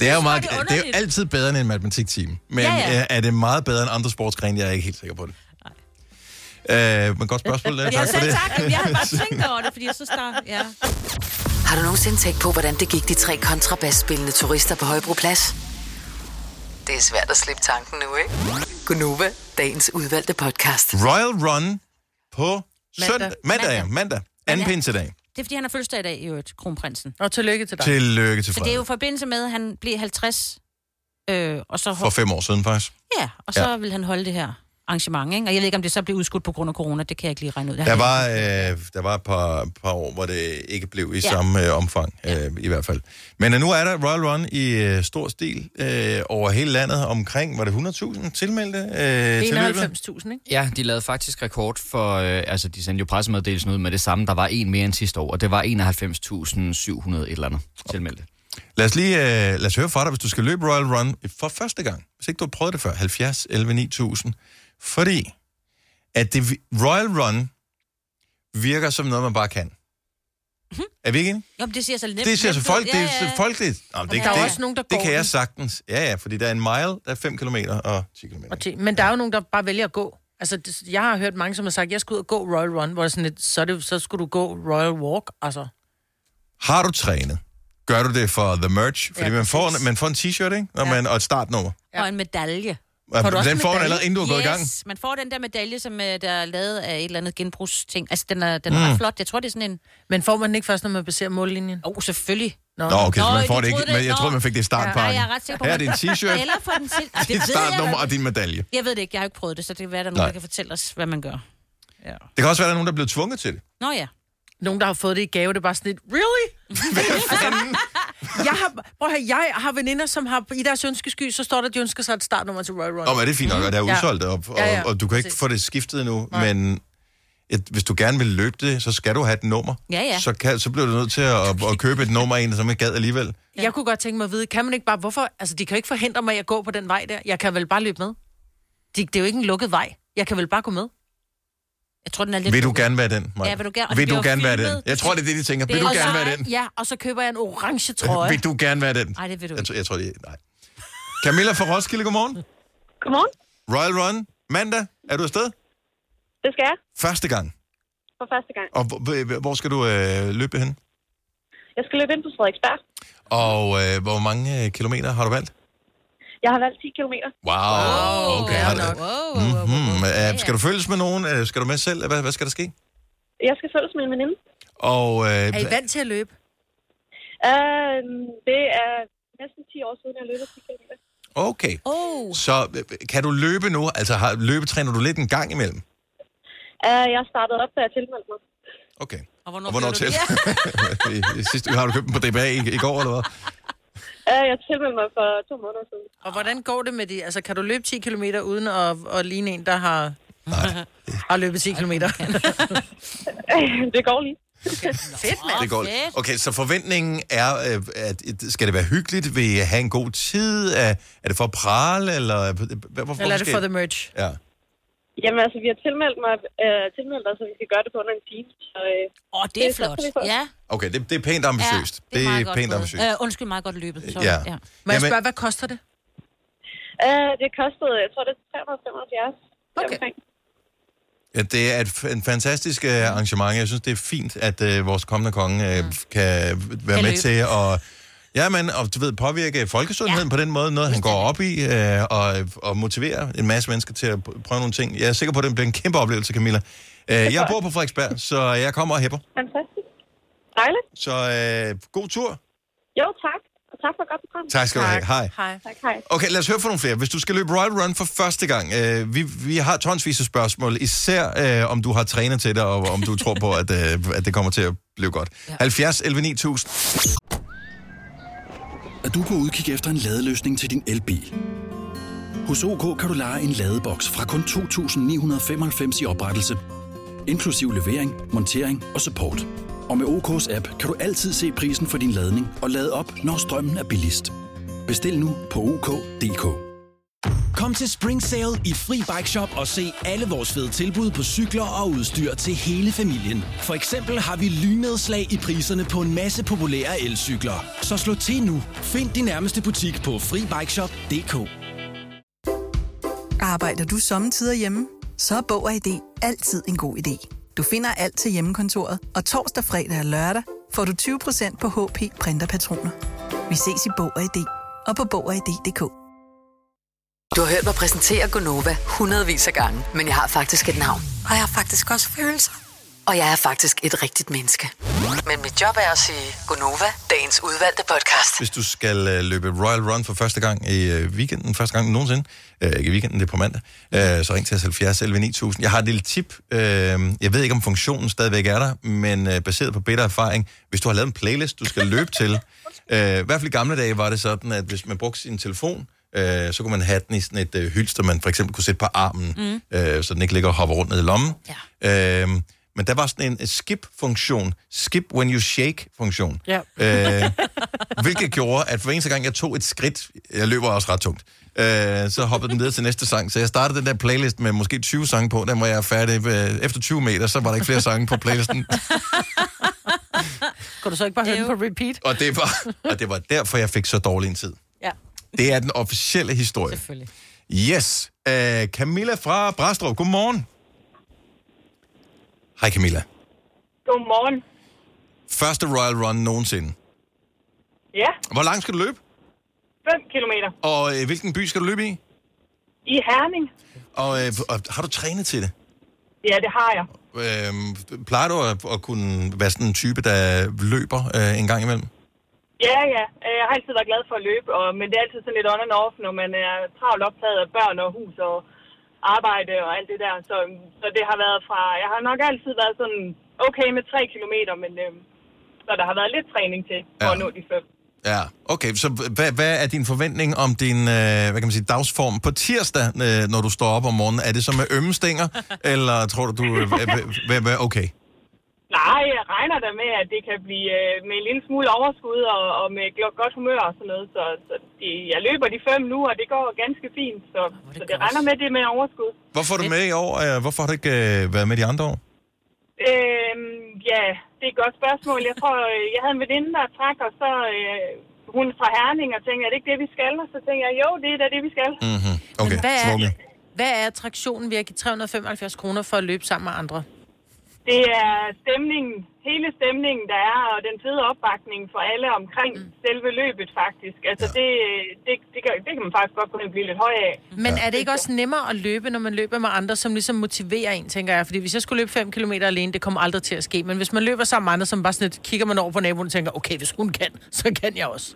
Det er jo meget, det er det er jo altid bedre end en matematikteam. Men Ja, ja, ja. ja. er det meget bedre end andre sportsgrene? Jeg er ikke helt sikker på det. Øh, men godt spørgsmål. Ja, tak for selv det. tak. Jeg har bare tænkt over det, fordi jeg synes, der... Ja. Har du nogensinde tænkt på, hvordan det gik de tre kontrabasspillende turister på Højbroplads? Det er svært at slippe tanken nu, ikke? Gunova, dagens udvalgte podcast. Royal Run på Mandag. søndag. Mandag, ja. Mandag. Anden Mandag. pinsedag. Det er, fordi han har fødselsdag i dag, i øvrigt, kronprinsen. Og tillykke til dig. Tillykke til Så det er jo Frederik. i forbindelse med, at han blev 50, øh, og så... For fem år siden, faktisk. Ja, og så ja. vil han holde det her arrangement, ikke? Og jeg ved ikke, om det så bliver udskudt på grund af corona, det kan jeg ikke lige regne ud. Der var, øh, der var et par, par år, hvor det ikke blev i ja. Ja. samme øh, omfang, øh, i hvert fald. Men øh, nu er der Royal Run i øh, stor stil øh, over hele landet. Omkring, var det 100.000 tilmeldte øh, til løbet? 91.000, ikke? Ja, de lavede faktisk rekord for, øh, altså de sendte jo pressemeddelelsen ud med det samme. Der var en mere end sidste år, og det var 91.700 et eller andet tilmeldte. Lad os lige øh, lad os høre fra dig, hvis du skal løbe Royal Run for første gang. Hvis ikke du har prøvet det før. 70 11 9000. Fordi at det, Royal Run virker som noget, man bare kan. Er vi ikke enige? Jo, men det siger så nemt. Det siger så folk, ud. det er folkeligt. Nå, men det, der er det, også nogen, der det går kan jeg sagtens. Ja, ja, fordi der er en mile, der er 5 km og 10 km. Og ti- Men der er jo nogen, der bare vælger at gå. Altså, det, jeg har hørt mange, som har sagt, at jeg skal ud og gå Royal Run, hvor det sådan lidt, så, det, så skulle du gå Royal Walk, altså. Har du trænet? Gør du det for the merch? Fordi Ja, man, får, man får en t-shirt, ikke? Når Ja. man, og et startnummer. Og en medalje. Får du også Den en får man medalje? allerede, inden du er gået i gang. Yes, man får den der medalje, som øh, der er lavet af et eller andet genbrugsting. Altså, den er, den er Mm. ret flot. Jeg tror, det er sådan en... Men får man den ikke først, når man baserer mållinjen? Åh, oh, selvfølgelig. Nå. Nå, okay, så man får du det ikke. Men jeg troede, man fik det i startpakken. Nej, jeg er ret sikker på, Her er din t-shirt, Eller for den til... Ah, det dit startnummer jeg, og din medalje. jeg ved det ikke, jeg har ikke prøvet det, så det kan være, der er nogen, der kan fortælle os, hvad man gør. Det kan også være, der er nogen, der er blevet tvunget til det. Nå ja. Nogen, der har fået det i gave, det er bare sådan lidt, really? jeg har, prøv at høre, jeg har veninder, som har, i deres ønskesky, så står der, at de ønsker sig et startnummer til Royal Run. Nå, men det er fint nok, og det er Ja. udsolgt, og, og, Ja, ja, og du kan ikke få det skiftet endnu, men et, hvis du gerne vil løbe det, så skal du have et nummer. Ja, ja. Så, kan, så bliver du nødt til at, at, at købe et nummer af en, som ikke gad alligevel. Jeg kunne godt tænke mig at vide, kan man ikke bare, hvorfor, altså de kan jo ikke forhindre mig at gå på den vej der. Jeg kan vel bare løbe med. De, det er jo ikke en lukket vej. Jeg kan vel bare gå med. Jeg tror, den er lidt... Vil du gerne være den, Maja? Ja, vil du gerne- Vil det du gerne være den? Jeg tror, det er det, de tænker. Det Vil du er gerne være den? Ja, og så køber jeg en orange trøje. Vil du gerne være den? Nej, det vil du Jeg, ikke. tror- jeg tror, det er... Nej. Camilla fra Roskilde, godmorgen. Godmorgen. Royal Run, mandag. Er du afsted? Det skal jeg Første gang. for første gang. Og hvor, hvor- hvor skal du øh, løbe hen? Jeg skal løbe ind på Frederiksberg. Og øh, hvor mange øh, kilometer har du valgt? Jeg har valgt 10 km. Wow. Okay, har du... Mm-hmm. Uh, skal du følges med nogen? Uh, skal du med selv? Hvad, hvad skal der ske? Jeg skal følges med en veninde. Og uh, Er I vant til at løbe? Uh, det er næsten 10 år siden, jeg løbet 10 km. Okay. Oh. Så øh, kan du løbe nu? Altså, har, løbetræner du lidt en gang imellem? Uh, jeg startede op, da jeg tilmeldte mig. Okay. Og hvornår, Og hvornår til? I, i sidste har du købt den på DBA i, i går, eller hvad? Uh, jeg tilmeldte mig for to måneder siden. Og hvordan går det med de... Altså, kan du løbe 10 km uden at, at ligne en, der har, har løbet 10 km? det går lige. Fedt, mand. Det går. Okay, så forventningen er, øh, at skal det være hyggeligt? Vil I have en god tid? Er, er det for at prale, eller... Hvorfor, Eller er det for the merch? Ja. Jamen altså, vi har tilmeldt, mig, øh, tilmeldt os, så vi skal gøre det på under en time. Så, øh, Åh, det er flot. Ja. Okay, det, det er pænt ambitiøst. Ja, det er, meget godt pænt ambitiøst. Øh, undskyld, meget godt løbet. Sorry. Ja. ja. Må jeg spørge, hvad koster det? øh, det kostede, jeg tror, det er 375. Okay. Ja, det er et, f- en fantastisk uh, arrangement. Jeg synes, det er fint, at uh, vores kommende konge uh, kan være Kan med løbe. til at ja, men, og, du ved, påvirke folkesundheden ja. på den måde. Noget, han går op i, uh, og, og motivere en masse mennesker til at pr- prøve nogle ting. Jeg er sikker på, at det bliver en kæmpe oplevelse, Camilla. Uh, jeg bor på Frederiksberg, så jeg kommer og hæpper. Fantastisk. Dejligt. Så uh, god tur. Jo, tak. Og tak for godt program. Tak skal du have. Hej. Hej. Tak, hej. Okay, lad os høre for nogle flere. Hvis du skal løbe Royal Run for første gang, øh, vi, vi har tonsvis af spørgsmål, især øh, om du har trænet til det, og om du tror på, at, øh, at det kommer til at blive godt. Ja. 70 11 9000. Er du på udkig efter en ladeløsning til din elbil? Hos OK kan du lege en ladeboks fra kun 2.995 i oprettelse, inklusiv levering, montering og support. Og med OK's app kan du altid se prisen for din ladning og lade op, når strømmen er billigst. Bestil nu på OK.dk. Kom til Spring Sale i Fri Bike Shop og se alle vores fede tilbud på cykler og udstyr til hele familien. For eksempel har vi lynedslag i priserne på en masse populære elcykler. Så slå til nu. Find din nærmeste butik på FriBikeShop.dk Arbejder du sommetider hjemme? Så er Bog og ID altid en god idé. Du finder alt til hjemmekontoret, og torsdag, fredag og lørdag får du 20% på HP printerpatroner. Vi ses i Bog og ID og på Bog og ID.dk. Du har hørt mig præsentere Gonova hundredvis af gange, men jeg har faktisk et navn. Og jeg har faktisk også følelser. Og jeg er faktisk et rigtigt menneske. Men mit job er at sige Gonova, dagens udvalgte podcast. Hvis du skal øh, løbe Royal Run for første gang i øh, weekenden, første gang nogensinde, øh, ikke i weekenden, det er på mandag, øh, så ring til os 70 11 9000. Jeg har et lille tip. Øh, jeg ved ikke, om funktionen stadigvæk er der, men øh, baseret på bedre erfaring, hvis du har lavet en playlist, du skal løbe til. Øh, I hvert fald i gamle dage var det sådan, at hvis man brugte sin telefon, øh, så kunne man have den i sådan et øh, hylster, man for eksempel kunne sætte på armen, mm. øh, så den ikke ligger og hopper rundt ned i lommen. Ja. Øh, men der var sådan en, skip-funktion, skip when you shake-funktion. Ja. Øh, hvilket gjorde, at for eneste gang, jeg tog et skridt, jeg løber også ret tungt, øh, så hoppede den videre til næste sang. Så jeg startede den der playlist med måske 20 sange på, den var jeg færdig øh, efter 20 meter, så var der ikke flere sange på playlisten. Kan du så ikke bare høre den på repeat? Og det, var, og det var derfor, jeg fik så dårlig en tid. Det er den officielle historie. Selvfølgelig. Yes. Uh, Camilla fra Brastrup, godmorgen. Hej Camilla. Godmorgen. Første Royal Run nogensinde. Ja, Hvor langt skal du løbe? 5 kilometer. Og øh, hvilken by skal du løbe i? I Herning. Og, øh, og har du trænet til det? Ja, det har jeg. Øh, plejer du at, at kunne være sådan en type, der løber øh, en gang imellem? Ja, ja. Øh, Jeg har altid været glad for at løbe, og, men det er altid sådan lidt on and off, når man er travlt optaget af børn og hus og arbejde og alt det der. Så, så det har været fra... Jeg har nok altid været sådan okay med 3 kilometer, men øh, så der har været lidt træning til for Ja. at nå de fem. Ja, okay. Så hvad, hvad er din forventning om din øh, hvad kan man sige, dagsform på tirsdag, øh, når du står op om morgenen? Er det så med ømme stænger, eller tror du, du øh, vil være okay? Nej, jeg regner da med, at det kan blive øh, med en lille smule overskud og, og med godt humør og sådan noget. Så, så de, jeg løber de fem nu, og det går ganske fint. Så, det, så det regner med, at det er med overskud. Hvorfor er du med i år? Øh, Hvorfor har du ikke øh, været med de andre år? Øhm, ja, det er et godt spørgsmål. Jeg tror, øh, jeg havde en veninde, der trak, og så øh, hun er fra Herning, og tænkte, er det ikke det, vi skal? Og så tænkte jeg, jo, det er da det, vi skal. Mm-hmm. Okay, hvad er-. Hvad er attraktionen ved at give 375 kroner for at løbe sammen med andre? Det er stemningen, hele stemningen, der er, og den fede opbakning for alle omkring mm. selve løbet, faktisk. Altså, ja. det, det, det, kan, det kan man faktisk godt kunne blive lidt høj af. Men er det ikke også nemmere at løbe, når man løber med andre, som ligesom motiverer en, tænker jeg? Fordi hvis jeg skulle løbe 5 km alene, det kommer aldrig til at ske. Men hvis man løber sammen med andre, som bare sådan lidt kigger man over på naboen og tænker, okay, hvis hun kan, så kan jeg også.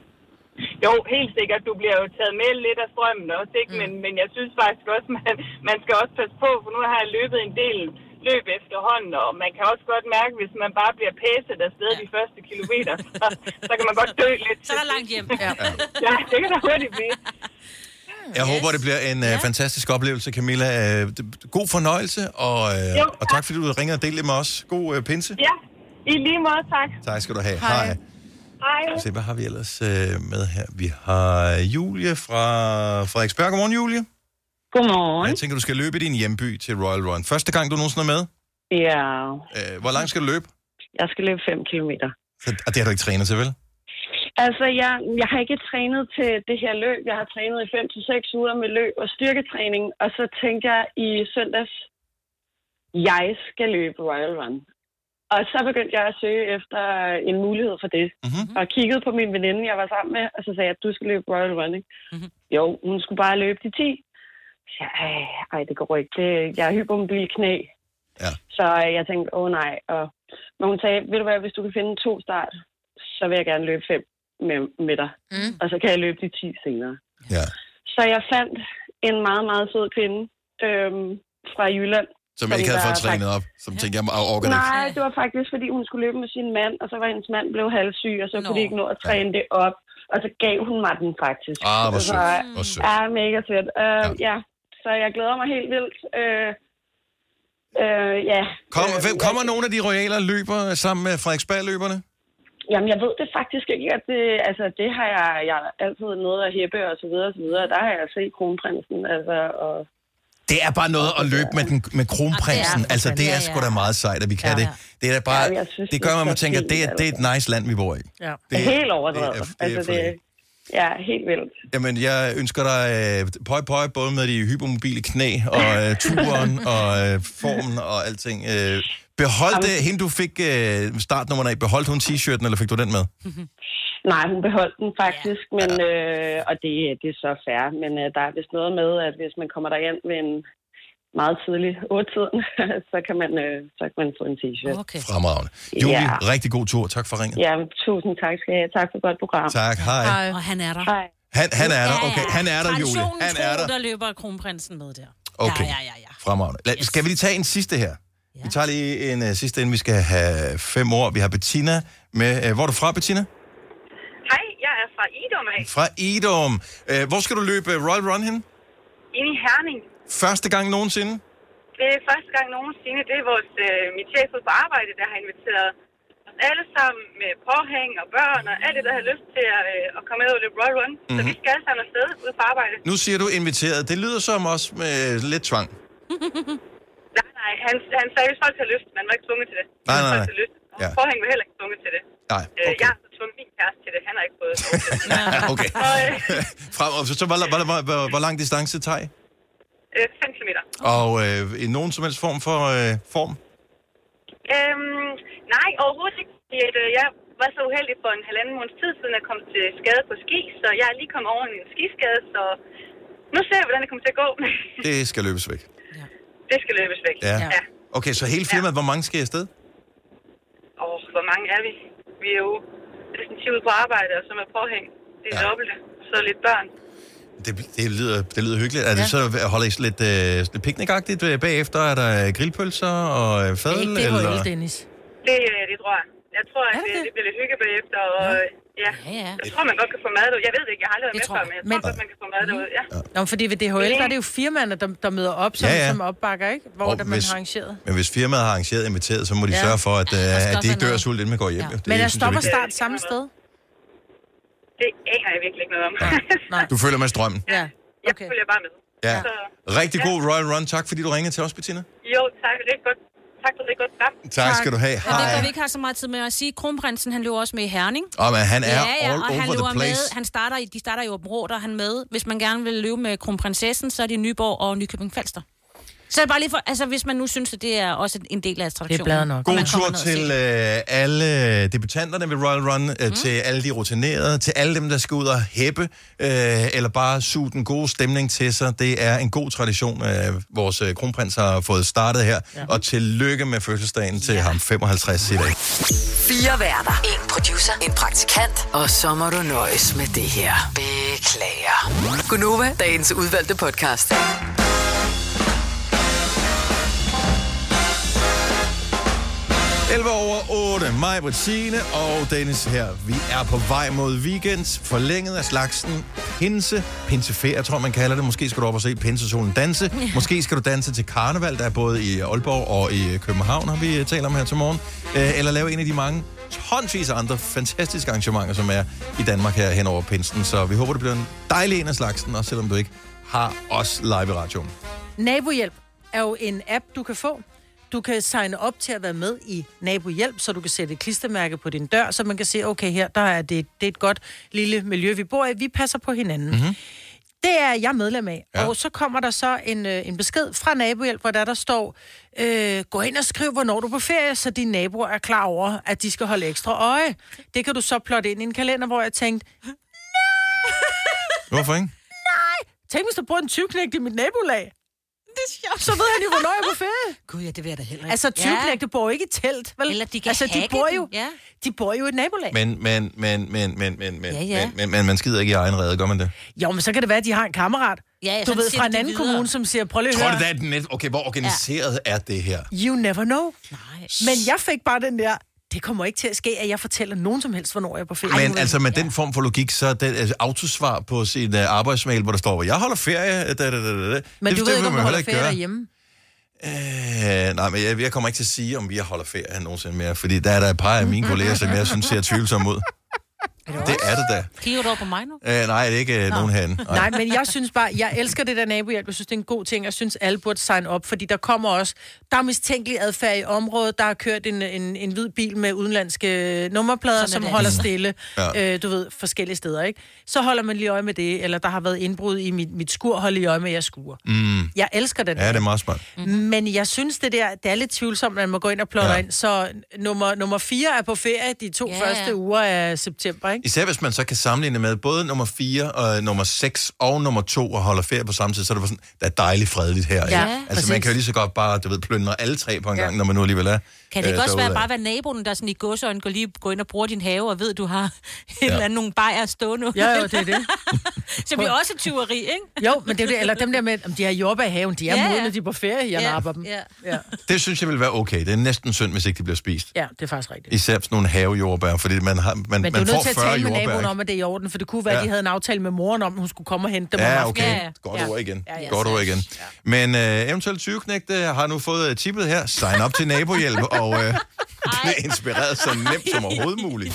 Jo, helt sikkert. Du bliver jo taget med lidt af strømmen også, ikke? Mm. Men, men jeg synes faktisk også, man, man skal også passe på, for nu har jeg løbet en del løb efterhånden, og man kan også godt mærke, hvis man bare bliver pæset afsted ja. de første kilometer, så, så kan man godt dø lidt. Så er der langt hjem. Ja, ja det kan der hurtigt blive. Jeg håber, det bliver en uh, fantastisk oplevelse, Camilla. Uh, god fornøjelse, og, uh, Jo, og tak fordi du ringede og delte med os. God uh, pinse. Ja, i lige måde, tak. Tak skal du have. Hej. Hej. Se, hvad har vi ellers uh, med her? Vi har Julie fra Frederiksberg. Godmorgen, Julie. Godmorgen. Jeg tænker, du skal løbe i din hjemby til Royal Run. Første gang, du nogensinde er med? Ja, Uh, hvor langt skal du løbe? jeg skal løbe 5 kilometer. Så, og det har du ikke trænet til, vel? Altså, jeg, jeg har ikke trænet til det her løb. Jeg har trænet i 5 til seks uger med løb og styrketræning. Og så tænkte jeg i søndags, jeg skal løbe Royal Run. Og så begyndte jeg at søge efter en mulighed for det. Mm-hmm. Og kiggede på min veninde, jeg var sammen med, og så sagde jeg, at du skal løbe Royal Run, ikke? Mm-hmm. Jo, hun skulle bare løbe de 10. Så jeg, ej, ej, det går ikke. Det, jeg er hypermobil knæ. Ja. Så jeg tænkte, åh nej. Og, men hun sagde, ved du hvad, hvis du kan finde to start, så vil jeg gerne løbe fem med, med dig. Mm. Og så kan jeg løbe de 10 senere. Ja. Så jeg fandt en meget, meget sød kvinde øhm, fra Jylland. Som jeg ikke havde fået trænet op. Som tænkte, jeg orker det ikke. Nej, det var faktisk, fordi hun skulle løbe med sin mand, og så var hendes mand blev halvsyg, og så kunne de ikke nå at træne det op. Og så gav hun mig den faktisk. Ah, hvor Så, sødt. Hvor sødt. Ja, mega sødt. Uh, ja. ja. Så jeg glæder mig helt vildt. Uh, uh, ja. Kommer, hvem, kommer nogle af de royale løber sammen med Frederiksberg-løberne? Jamen, jeg ved det faktisk ikke. At det, altså, det har jeg, jeg har altid noget at hæppe og så videre og så videre. Der har jeg set kronprinsen, altså, og Det er bare noget at løbe med, den, med kronprinsen. Ja, det er altså, det er sgu da meget sejt, at vi kan Ja, det. ja. Det er da bare, Ja, synes, det det gør, er at man tænker, det er, det er et nice land, vi bor i. Ja. det er helt overdrevet. det er- det er altså, det, ja, helt vildt. Jamen, jeg ønsker dig øh, pøj pøj, både med de hypermobile knæ og øh, turen og øh, formen og alting. Øh, behold det, hende du fik øh, startnummeren af, beholdt hun t-shirten, eller fik du den med? Nej, hun beholdt den faktisk, men, øh, og det, det er så fair. Men øh, der er vist noget med, at hvis man kommer derind ved en meget tidlig 8-tiden, så, kan man, øh, så kan man få en t-shirt. Okay. Fremragende. Julie, Ja. rigtig god tur. Tak for ringet. Ja, tusind tak skal I have. Tak for et godt program. Tak, hej. Hej. Og han er der. Hej. Han, han er der, okay. Han er der, Julie. Han er der. der løber kronprinsen med der. Okay. Ja, ja, ja, ja. Fremragende. Lad, Skal vi lige tage en sidste her? Ja. Vi tager lige en uh, sidste, inden vi skal have fem år. Vi har Bettina med. Uh, hvor er du fra, Bettina? Hej, jeg er fra Idom af. Fra Idom. Uh, hvor skal du løbe øh, Royal Run hen? Inde i Herning. Første gang nogensinde? Det er første gang nogensinde. Det er vores, øh, mit chef på arbejde, der har inviteret os alle sammen med påhæng og børn og alt det, der har lyst til at, øh, at komme med og løbe Royal Run. Mm-hmm. Så vi skal alle sammen afsted ude på arbejde. Nu siger du inviteret. Det lyder som også med lidt tvang. Nej, nej, han, han sagde, hvis folk har lyst. Man var ikke tvunget til det. Nej, nej, nej. lyst. Ja. Påhæng var heller ikke tvunget til det. Nej, Øh, jeg har så tvunget min kæreste til det. Han har ikke fået det. okay. Og, øh, Frem, så, hvor, hvor, hvor, hvor, hvor lang distance tager I? Øh, 5 km. Og øh, i nogen som helst form for øh, form? Øhm, nej, overhovedet ikke. Øh, jeg var så uheldig for en halvanden måneds tid siden at komme til skade på ski, så jeg er lige kommet over en skiskade, så nu ser jeg, hvordan det kommer til at gå. Det skal løbes væk. det skal løbes væk. Ja. ja. Okay, så hele firmaet, hvor mange skal I afsted? Og hvor mange er vi? Vi er jo næsten 10 ude på arbejde, og så med påhæng. Det er ja. dobbelte. Så lidt børn. Det, det, lyder, det lyder hyggeligt. Er det så, holder I lidt, øh, lidt piknikagtigt øh, bagefter? Er der grillpølser og øh, fadel? Det er eller? jo Dennis. Det, øh, det tror jeg. Jeg tror, at det, det bliver lidt hygge bagefter, og ja. ja. ja. Jeg tror, man godt kan få mad derude. Jeg ved det ikke, jeg har aldrig været med før, men jeg tror Men- godt, man kan få mad derude. Ja. Nå, men fordi ved DHL, der er det jo firmaerne, der, der møder op som, Ja, ja, ja. ja. som opbakker, ikke? Hvor Og der man hvis- har arrangeret. Men hvis firmaet har arrangeret inviteret, så må de Ja. sørge for, at, øh, der skal at de også ikke dør af sult, inden man går hjem. Ja. Men er stop og start samme sted? Det aner jeg virkelig ikke noget om. Du følger med strømmen. Ja. Jeg følger bare med. Ja. Så, Rigtig god Royal Run. Tak, fordi du ringede til os, Bettina. jo, tak. Rigtig godt. Tak for det godt program. Tak skal du have. Jeg ved Hej. godt, vi ikke har så meget tid med at sige. Kronprinsen, han løber også med i Herning. Og men han er ja, ja, all og han over the løber place. Med, han starter, i- de starter i Åben Rå, der er han med. Hvis man gerne vil løbe med kronprinsessen, så er det Nyborg og Nykøbing Falster. Så er det bare lige for, altså hvis man nu synes, at det er også en del af attraktionen. og God man kommer tur til øh, alle debutanterne ved Royal Run, øh, mm. til alle de rutinerede, til alle dem, der skal ud og hæppe, øh, eller bare suge den gode stemning til sig. Det er en god tradition, øh, vores øh, kronprins har fået startet her. Ja. Og tillykke med fødselsdagen til ham, 55 i dag. Fire værter. En producer. En praktikant. Og så må du nøjes med det her. Beklager. Gunova, dagens udvalgte podcast. 11 over 8. Mig, Brittine og Dennis her. Vi er på vej mod weekend. Forlænget af slagsen. Pinse. Pinseferie, tror man kalder det. Måske skal du op og se Pinsesolen danse. Måske skal du danse til karneval, der er både i Aalborg og i København, har vi øh, talt om her til morgen. Øh, Eller lave en af de mange tonsvis af andre fantastiske arrangementer, som er i Danmark her hen over pinsen. Så vi håber, det bliver en dejlig en af slagsen, også selvom du ikke har os live i radioen. Nabohjælp er jo en app, du kan få. Du kan signe op til at være med i Nabohjælp, så du kan sætte et klistermærke på din dør, så man kan se, okay, her der er det, det er et godt lille miljø, vi bor i. Vi passer på hinanden. Mm-hmm. Det er jeg medlem af. Ja. Og så kommer der så en, øh, en besked fra Nabohjælp, hvor der, der står, øh, gå ind og skriv, hvornår du er på ferie, så dine naboer er klar over, at de skal holde ekstra øje. Det kan du så plotte ind i en kalender, hvor jeg tænkte, Hvorfor ikke? nej, tænk hvis du bor en 20 i mit nabolag. Det er sjovt. Så ved han jo, hvornår jeg er på ferie. Gud, ja, det ved jeg da heller ikke. Altså, 20 ja. bor ikke i telt, vel? Eller de kan altså, de bor jo, ja. de bor jo i et nabolag. Men, men, men, men, men, men, men, Ja, ja. men, men, men man skider ikke i egen redde, gør man det? Jo, men så kan det være, at de har en kammerat. Ja, ja, du så ved, fra en anden videre. kommune, som siger, prøv lige at Tror høre. du, det er den net? Okay, hvor organiseret ja. er det her? You never know. Nej. Men jeg fik bare den der, det kommer ikke til at ske, at jeg fortæller nogen som helst, hvornår jeg er på ferie. Men altså med den form for logik, så er det altså, autosvar på sin uh, arbejdsmail, hvor der står, jeg holder ferie. Da, da, da, da. Men det, du ved ikke, om du holder ferie gøre. derhjemme. Øh, nej, men jeg, jeg kommer ikke til at sige, om vi holder ferie nogensinde mere, fordi der er der et par af mine kolleger, som jeg synes ser tvivlsomme ud. Det er det da. Kigger du over på mig nu? Øh, nej, det er ikke øh, nogen herinde. Nej, men jeg synes bare, jeg elsker det der nabohjælp. Jeg synes, det er en god ting. Jeg synes, alle burde sign op, fordi der kommer også, der er mistænkelig adfærd i området. Der har kørt en, en, en hvid bil med udenlandske nummerplader, Sådan er som det holder stille, Ja. øh, du ved, forskellige steder, ikke? Så holder man lige øje med det, eller der har været indbrud i mit, mit skur, hold lige øje med, at jeg skuer. Mm. Jeg elsker den. Ja, det er meget smart. Mm-hmm. Men jeg synes, det der, det er lidt tvivlsomt, at man må gå ind og plotte Ja. ja. ind. Så nummer, nummer fire er på ferie de to Ja, yeah. første uger af september, ikke? Især hvis man så kan sammenligne med både nummer 4 og nummer 6 og nummer 2 og holder ferie på samme tid, så er det bare sådan, der er dejligt fredeligt her. Ja, ikke? altså præcis. man kan jo lige så godt bare, du ved, plyndre alle tre på en gang, når man nu alligevel er Kan det ikke øh, også være bare være naboen, der sådan i godsøjne går lige går ind og bruger din have, og ved, du har en eller anden nogle bajer stående? Ja, jo, det er det. Så bliver også tyveri, ikke? Jo, men det er det, eller dem der med, om de har jordbær i haven, de er Ja, ja, ja. modne, de er på ferie, jeg Ja, napper dem. ja. Ja. Det synes jeg vil være okay. Det er næsten synd, hvis ikke de bliver spist. ja, det er faktisk rigtigt. Især sådan nogle havejordbær, fordi man, har, man, Men man du er får nødt til at 40 tale med jordbær. naboen ikke? om, at det er i orden, for det kunne være, Ja. at de havde en aftale med moren om, at hun skulle komme og hente dem Ja, okay. Ja, ja. Godt Ja. ord igen. Ja, ja. Godt ord igen. Men øh, eventuelt 20 har nu fået uh, tippet her. Sign op til nabohjælp og øh, bliver inspireret så nemt som overhovedet muligt.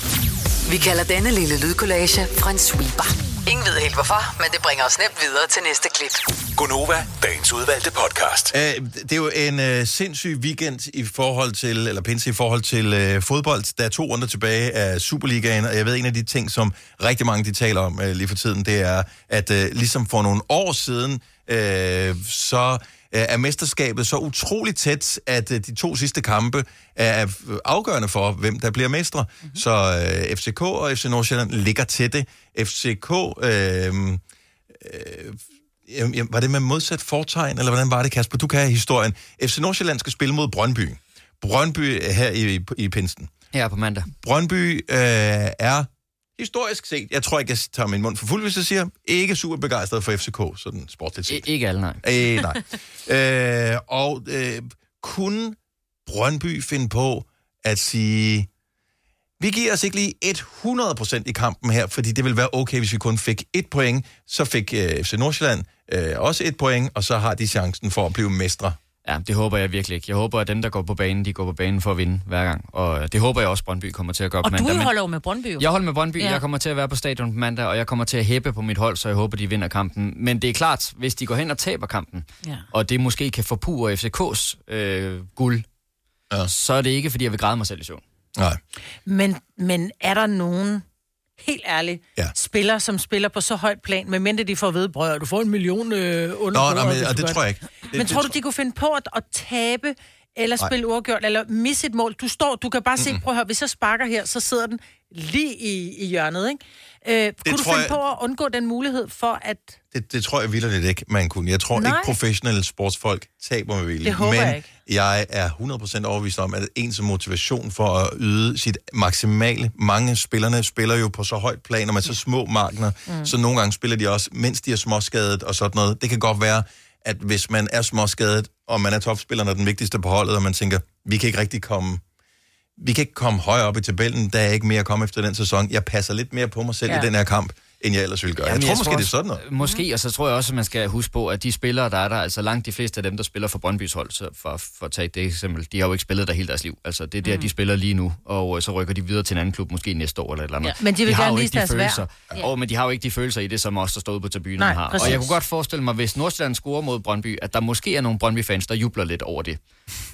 Vi kalder denne lille lydkollage en sweeper. Ingen ved helt hvorfor, men det bringer os nemt videre til næste klip. Gunova, dagens udvalgte podcast. Uh, det er jo en uh, sindssyg weekend i forhold til, eller pinse i forhold til uh, fodbold. Der er to runder tilbage af Superligaen, og jeg ved, en af de ting, som rigtig mange de taler om uh, lige for tiden, det er, at uh, ligesom for nogle år siden, uh, så er mesterskabet så utroligt tæt, at uh, de to sidste kampe er øh, afgørende for, hvem der bliver mestre. Mm-hmm. Så uh, FCK og FC Nordsjælland ligger til det. FCK... Jamen, jamen, var det med modsat fortegn, eller hvordan var det, Kasper? Du kan historien. FC Nordsjælland skal spille mod Brøndby. Brøndby er her i, i Pinsten. Her på mandag. Brøndby øh, er historisk set, jeg tror ikke, jeg tager min mund for fuld, hvis jeg siger, ikke super begejstret for FCK, sådan sportligt set. I, ikke alle, nej. Øh, nej. øh, og øh, kunne Brøndby finde på at sige, vi giver os ikke lige 100% i kampen her, fordi det vil være okay, hvis vi kun fik et point. Så fik øh, FC Nordsjælland øh, også et point, og så har de chancen for at blive mestre. Ja, det håber jeg virkelig ikke. Jeg håber, at dem, der går på banen, de går på banen for at vinde hver gang. Og det håber jeg også, Brøndby kommer til at gøre Og på du mandag. men- holder jo med Brøndby. Jeg holder med Brøndby. Ja. Jeg kommer til at være på stadion på mandag, og jeg kommer til at hæppe på mit hold, så jeg håber, de vinder kampen. Men det er klart, hvis de går hen og taber kampen, Ja. og det måske kan forpure FCK's øh, guld, ja. så er det ikke, fordi jeg vil græde mig selv i søvn. Nej. Men, men er der nogen helt ærligt, ja. spillere, som spiller på så højt plan, medmindre de får vide, bror, du får en million øh, under Nå, nej, men, og det gør tror jeg ikke. Det, Men det, tror du, de kunne finde på at, at tabe, eller spille uafgjort, eller misse et mål? Du står, du kan bare se, prøv at høre, hvis jeg sparker her, så sidder den lige i, i hjørnet, ikke? Øh, kunne du finde jeg- på at undgå den mulighed for, at... det, det tror jeg vildt ikke, man kunne. Jeg tror Nej. ikke, professionelle sportsfolk taber med vilje. Det håber Men jeg ikke. jeg er 100% overbevist om, at ens motivation for at yde sit maksimale... Mange spillerne spiller jo på så højt plan, og med så små markeder, mm. så nogle gange spiller de også, mens de er småskadet og sådan noget. Det kan godt være, at hvis man er småskadet, og man er topspilleren og den vigtigste på holdet, og man tænker, vi kan ikke rigtig komme vi kan ikke komme højere op i tabellen, der er ikke mere at komme efter den sæson. Jeg passer lidt mere på mig selv ja. Ja. i den her kamp, end jeg ellers ville gøre. Jamen, jeg tror måske, det er også- sådan noget. Måske, og så tror jeg også, at man skal huske på, at de spillere, der er der, altså langt de fleste af dem, der spiller for Brøndbys hold, så for, for at tage det eksempel, de har jo ikke spillet der hele deres liv. Altså, det er der, Mm. de spiller lige nu, og øh, så rykker de videre til en anden klub, måske næste år eller et eller andet. Ja, men de vil har gerne vise ikke de deres følelser. Ja. Og, men de har jo ikke de følelser i det, som også der stod på tribunen Nej, har. præcis. Og jeg kunne godt forestille mig, hvis Nordsjælland scorer mod Brøndby, at der måske er nogle Brøndby-fans, der jubler lidt over det.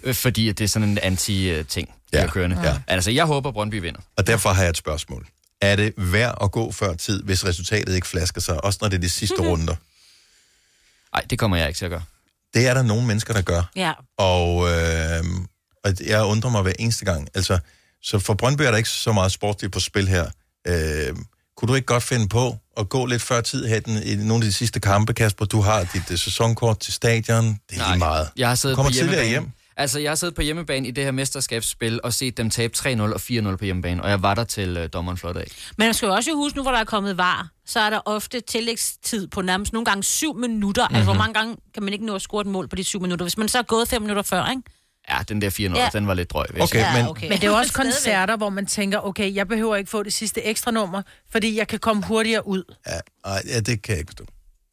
Øh, Fordi at det er sådan en anti-ting, der ja. kørende. Ja. Altså, jeg håber, Brøndby vinder. Og derfor har jeg et spørgsmål. Er det værd at gå før tid, hvis resultatet ikke flasker sig, også når det er de sidste runder? Nej, det kommer jeg ikke til at gøre. Det er der nogle mennesker, der gør. Ja. Og, øh, og jeg undrer mig hver eneste gang. Altså, så for Brøndby er der ikke så meget sportsligt på spil her. Øh, kunne du ikke godt finde på at gå lidt før tid her i den- i nogle af de sidste kampe, Kasper? Du har dit uh, sæsonkort til stadion. Det er lige meget. Jeg har Du siddet kommer på tidligere hjem. Altså, jeg har siddet på hjemmebane i det her mesterskabsspil og set dem tabe 3-0 og 4-0 på hjemmebane, og jeg var der til uh, dommeren flot af. Men man skal jo også huske, nu hvor der er kommet var, så er der ofte tillægstid på nærmest nogle gange syv minutter. Mm-hmm. Altså, hvor Mhm. mange gange kan man ikke nå at score et mål på de syv minutter? Hvis man så er gået fem minutter før, ikke? Ja, den der 4-0, Ja. den var lidt drøg. jeg Okay, sige. men- Men det er jo også koncerter, hvor man tænker, okay, jeg behøver ikke få det sidste ekstra nummer, fordi jeg kan komme hurtigere ud. Ja, ej, ja, det kan jeg ikke forstå.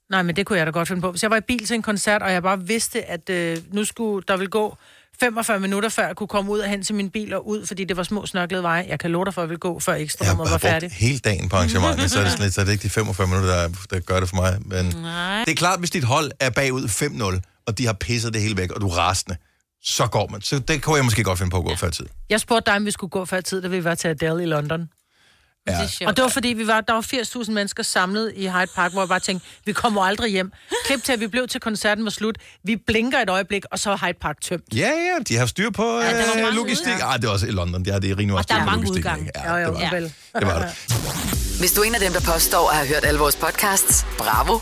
Nej, men det kunne jeg da godt finde på. Hvis jeg var i bil til en koncert, og jeg bare vidste, at øh, nu skulle der vil gå 45 minutter, før jeg kunne komme ud og hen til min bil og ud, fordi det var små snørklede veje. Jeg kan love dig for, at jeg ville gå, før ekstra nummer var færdig. hele dagen på arrangementet, så er det, sådan lidt, så er det ikke de 45 minutter, der, der gør det for mig. Men Nej. det er klart, hvis dit hold er bagud 5-0, og de har pisset det hele væk, og du er rasende, så går man. Så det kunne jeg måske godt finde på at gå ja. før tid. Jeg spurgte dig, om vi skulle gå før tid, da vi var til Adele i London. Ja. Og det var fordi, vi var, der var 80.000 mennesker samlet i Hyde Park, hvor jeg bare tænkte, vi kommer aldrig hjem. Klip til, at vi blev til koncerten var slut. Vi blinker et øjeblik, og så er Hyde Park tømt. Ja, ja, de har styr på Ja, der var øh, mange logistik. Ah, det er også i London. Ja, det er rimelig også der er mange udgange. Jo, jo, det var, vel. det var det. Hvis du er en af dem, der påstår at have hørt alle vores podcasts, bravo.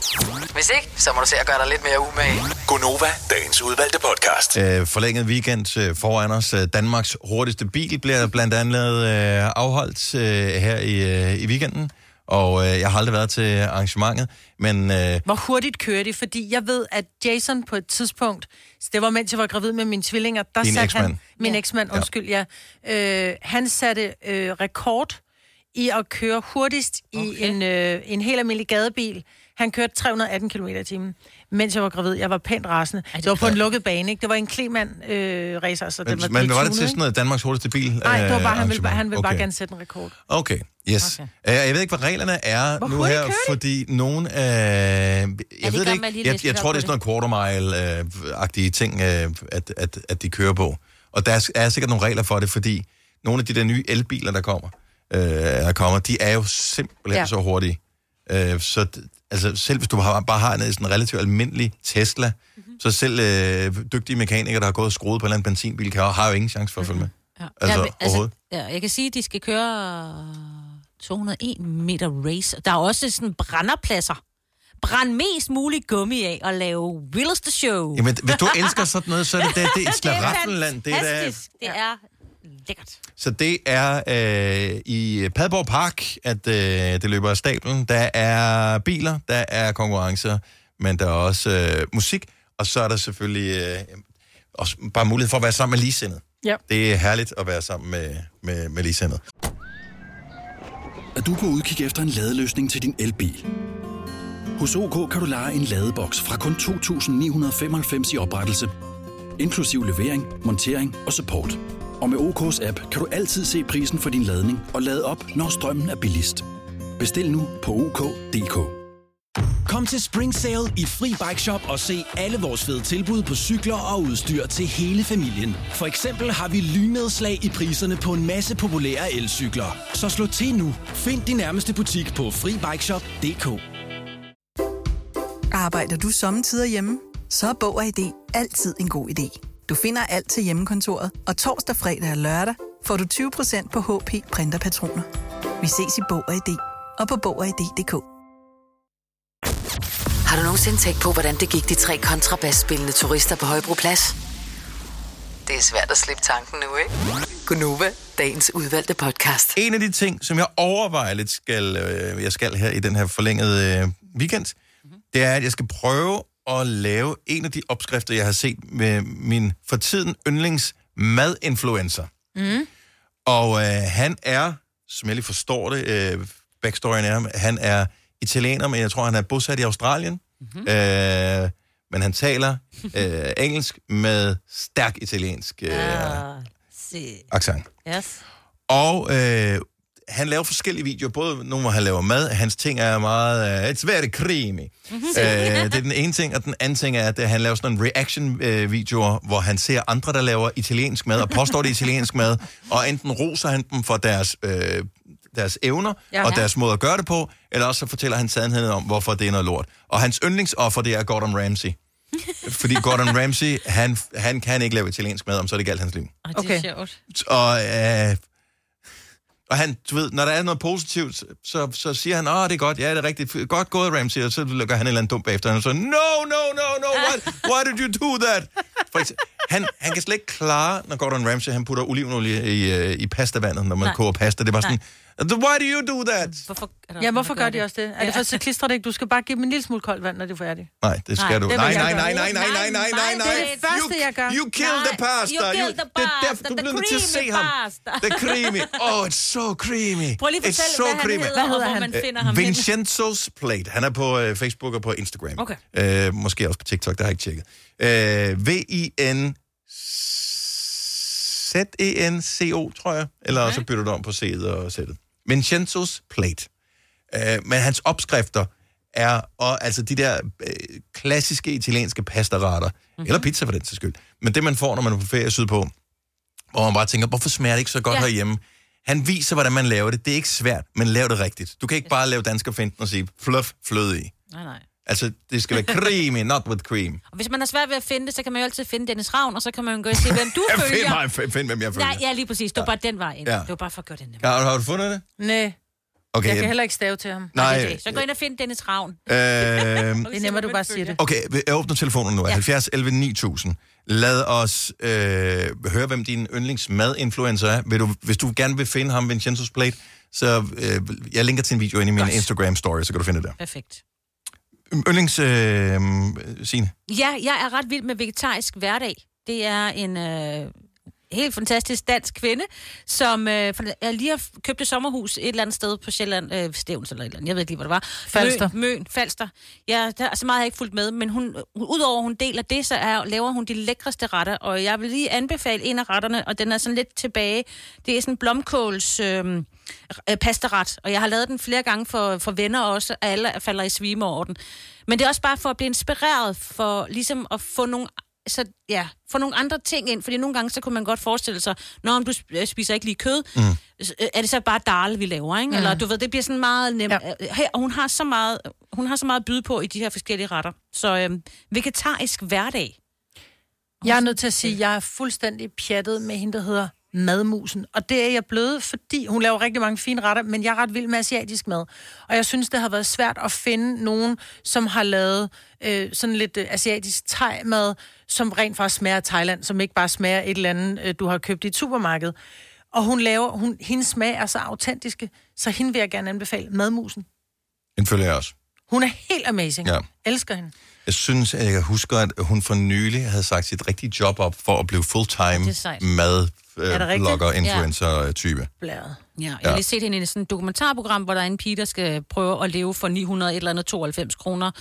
Hvis ikke, så må du se at gøre dig lidt mere umage. Gonova, dagens udvalgte podcast. Øh, forlænget weekend øh, foran os. Øh, Danmarks hurtigste bil bliver blandt andet øh, afholdt øh, her i, øh, i weekenden. Og øh, jeg har aldrig været til arrangementet, men øh, Hvor hurtigt kører de? Fordi jeg ved, at Jason på et tidspunkt, det var mens jeg var gravid med mine tvillinger, der Din satte han, min eksmand, undskyld, ja, øh, han satte øh, rekord i at køre hurtigst okay. i en, øh, en helt almindelig gadebil. Han kørte 318 km i timen, mens jeg var gravid. Jeg var pænt rasende. Det var på en lukket bane, ikke? Det var en Kleman øh, racer, så men, det var men var det til sådan noget Danmarks hurtigste bil? Nej, det var øh, bare, han ville, han ville bare Okay. gerne sætte en rekord. Okay, yes. Okay. Jeg ved ikke, hvad reglerne er Hvor nu her, fordi nogen... Øh, jeg de ved det ikke. Jeg, jeg lidt tror, det er sådan noget quarter mile-agtige ting, øh, at, at, at de kører på. Og der er, er sikkert nogle regler for det, fordi nogle af de der nye elbiler, der kommer, øh, der kommer de er jo simpelthen Ja. så hurtige. Øh, så altså, selv hvis du har, bare har en sådan relativt almindelig Tesla, mm-hmm. så selv øh, dygtige mekanikere, der har gået og skruet på en eller anden benzinbil, kan, har jo ingen chance for at følge med. Ja. Altså, ja, men, overhovedet. ja, jeg kan sige, at de skal køre 201 meter race. Der er også sådan brænderpladser. Brænd mest muligt gummi af og lave wildeste show. Jamen, hvis du elsker sådan noget, så er det, det, det er et slaraffenland. Det er, da- fantastisk. Det er lækkert. Så det er øh, i Padborg Park, at øh, det løber af stablen. Der er biler, der er konkurrencer, men der er også øh, musik, og så er der selvfølgelig øh, også bare mulighed for at være sammen med ligesindet. Ja. Det er herligt at være sammen med, med, med ligesindet. Er du på udkig efter en ladeløsning til din elbil? Hos OK kan du lege en ladeboks fra kun 2.995 i oprettelse, inklusiv levering, montering og support. Og med OK's app kan du altid se prisen for din ladning og lade op, når strømmen er billigst. Bestil nu på OK.dk. Kom til Spring Sale i Fri Bike Shop og se alle vores fede tilbud på cykler og udstyr til hele familien. For eksempel har vi lynedslag i priserne på en masse populære elcykler. Så slå til nu. Find din nærmeste butik på FriBikeShop.dk. Arbejder du sommetider hjemme? Så er Bog og ID altid en god idé. Du finder alt til hjemmekontoret, og torsdag, fredag og lørdag får du 20% på HP printerpatroner. Vi ses i Bog og ID og på Bog og ID.dk. Har du nogensinde tænkt på, hvordan det gik de tre kontrabasspillende turister på Højbroplads? Det er svært at slippe tanken nu, ikke? Gunova, dagens udvalgte podcast. En af de ting, som jeg overvejer lidt, skal, øh, jeg skal her i den her forlængede øh, weekend, mm-hmm. det er, at jeg skal prøve at lave en af de opskrifter, jeg har set med min for tiden yndlings madinfluencer. Mm. Og øh, han er, som jeg lige forstår det, øh, backstoryen er, han er italiener, men jeg tror, han er bosat i Australien. Mm-hmm. Øh, men han taler øh, engelsk med stærk italiensk øh, Ah, accent. Yes. Og øh, han laver forskellige videoer, både nogle, hvor han laver mad. Hans ting er meget... Uh, it's very creamy. Øh, det er den ene ting, og den anden ting er, at han laver sådan en reaction-videoer, hvor han ser andre, der laver italiensk mad, og påstår det italiensk mad, og enten roser han dem for deres... Øh, deres evner Ja. og Ja. deres måde at gøre det på, eller også så fortæller han sandheden om, hvorfor det er noget lort. Og hans yndlingsoffer, det er Gordon Ramsay. Fordi Gordon Ramsay, han, han kan ikke lave italiensk mad, om så er det galt hans liv. Er sjovt. Og, øh, og han, du ved, når der er noget positivt, så, så siger han, åh, det er godt, ja, det er rigtigt, godt gået, Ramsey, og så lukker han et eller andet dumt bagefter, og så, no, no, no, no, why, why did you do that? For eksempel, han, han kan slet ikke klare, når Gordon Ramsay, han putter olivenolie i, øh, i pastavandet, når man Nej. koger pasta, det er bare sådan, why do you do that? Hvorfor, Ja, hvorfor gør de også det? Er det for, så klistrer det ikke? Du skal bare give dem en lille smule koldt vand, når det er færdigt. Nej, det skal Nej, du. det Nej, nej, nej, nej, nej, nej, nej, nej, nej. Det er det første, jeg gør. You killed the pasta. you killed the det er derfor, pasta, du the bliver nødt til at se creamy ham. pasta. The creamy. Oh, it's so creamy. Prøv lige at It's fortælle, so hvad han creamy. hedder, og hvor man finder ham. Vincenzo's Plate. Han er på øh, Facebook og på Instagram. Okay. Øh, måske også på TikTok, der har jeg ikke tjekket. Øh, V-I-N Z-E-N-C-O, tror jeg. Eller okay. så bytter du om på C'et og Z'et. Vincenzo's Plate. Øh, men hans opskrifter er og, altså de der øh, klassiske italienske pastaretter, mm-hmm. eller pizza for den sags skyld. Men det, man får, når man er på ferie sydpå, hvor man bare tænker, hvorfor smager det ikke så godt Ja. herhjemme? Han viser, hvordan man laver det. Det er ikke svært, men lav det rigtigt. Du kan ikke bare lave danskerfinten og sige, fluff, fløde i. Nej, nej. Altså, det skal være creamy, not with cream. Og hvis man har svært ved at finde det, så kan man jo altid finde Dennis Ravn, og så kan man jo gå og se, hvem du Find, følger. mig, find, find, hvem jeg følger. Nej, ja, lige præcis. Det var bare den vej ind. Ja. Det var bare for at gøre den Har, har du fundet det? Nej. Okay, jeg kan ja. heller ikke stave til ham. Nej. Okay, så gå ind og find Dennis Ravn. Øh, Det er nemmere, du bare siger det. Okay, jeg åbner telefonen nu. Ja. 70 11 9000. Lad os øh, høre, hvem din yndlingsmadinfluencer er. Vil du, hvis du gerne vil finde ham, Vincenzo's Plate, så øh, jeg linker til en video ind i min Instagram-story, så kan du finde det der. Perfekt. Øhm, yndlings, øh, Signe. Ja, jeg er ret vild med vegetarisk hverdag. Det er en øh, helt fantastisk dansk kvinde, som øh, jeg lige har købt et sommerhus et eller andet sted på Sjælland, øh, Stævns eller et eller andet, jeg ved ikke lige, hvor det var. Falster. Møn, Møn Falster. Ja, der, så meget har jeg ikke fulgt med, men hun, hun, udover hun deler det, så er, laver hun de lækreste retter, og jeg vil lige anbefale en af retterne, og den er sådan lidt tilbage. Det er sådan blomkåls... Øh, øh, pastaret, og jeg har lavet den flere gange for, for venner også, og alle falder i svime over den. Men det er også bare for at blive inspireret, for ligesom at få nogle, så, ja, få nogle andre ting ind, fordi nogle gange så kunne man godt forestille sig, når du sp- øh, spiser ikke lige kød, mm. er det så bare dal, vi laver, ikke? Mm. Eller du ved, det bliver sådan meget nemt. Ja. Her, og hun har så meget, hun har så meget at byde på i de her forskellige retter. Så øhm, vegetarisk hverdag. Jeg er nødt til at sige, at jeg er fuldstændig pjattet med hende, der hedder Madmusen. Og det er jeg blevet, fordi hun laver rigtig mange fine retter, men jeg er ret vild med asiatisk mad. Og jeg synes, det har været svært at finde nogen, som har lavet øh, sådan lidt øh, asiatisk thai-mad, som rent faktisk smager af Thailand, som ikke bare smager et eller andet, øh, du har købt i et supermarked. Og hun laver, hun, hendes smag er så autentiske, så hende vil jeg gerne anbefale. Madmusen. Den følger jeg også. Hun er helt amazing. Ja. Elsker hende. Jeg synes, at jeg husker, at hun for nylig havde sagt sit rigtige job op for at blive full-time mad det øh, blogger, Ja. influencer type. Blæret. Ja, jeg Ja. har lige set hende i sådan et dokumentarprogram, hvor der er en pige, der skal prøve at leve for 900 et eller andet 92 kroner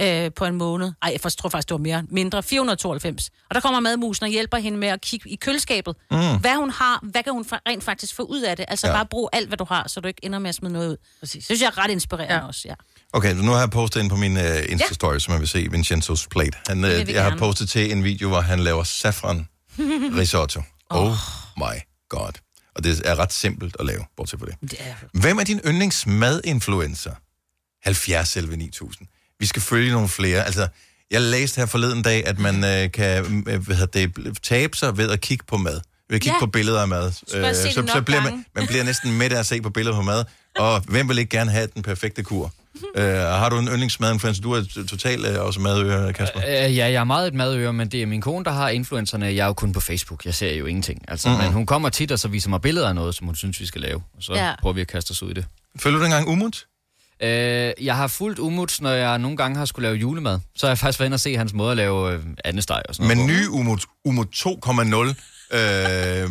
øh, på en måned. Ej, jeg tror faktisk, det var mere. Mindre, 492. Og der kommer madmusen og hjælper hende med at kigge i køleskabet. Mm. Hvad hun har, hvad kan hun rent faktisk få ud af det? Altså Ja. bare brug alt, hvad du har, så du ikke ender med at smide noget ud. Præcis. Det synes jeg er ret inspirerende ja. også, ja. Okay, så nu har jeg postet ind på min uh, Insta-story, som man vil se Vincenzo's plate. Han, uh, jeg har gerne. postet til en video, hvor han laver saffron risotto. Oh my god. Og det er ret simpelt at lave, bortset fra det. Det er... Hvem er din yndlingsmadinfluencer? 70 selv 9000. Vi skal følge nogle flere. Altså, jeg læste her forleden dag, at man øh, kan øh, hvad det, tabe sig ved at kigge på mad. Ved at kigge Ja. på billeder af mad. Øh, så, så nok bliver man, man bliver næsten med at se på billeder på mad. Og hvem vil ikke gerne have den perfekte kur? Øh, har du en yndlingsmadinfluencer? Du er totalt øh, også madører, Kasper. Øh, ja, jeg er meget et madøre, men det er min kone, der har influencerne. Jeg er jo kun på Facebook. Jeg ser jo ingenting. Altså, Mhm. mm-hmm. Men hun kommer tit og så viser mig billeder af noget, som hun synes, vi skal lave. Og så Ja. prøver vi at kaste os ud i det. Følger du engang Umut? Øh, jeg har fulgt Umut, når jeg nogle gange har skulle lave julemad. Så har jeg faktisk været inde og se hans måde at lave øh, andesteg og sådan Men noget. på. nye Umut, Umut 2.0 øh,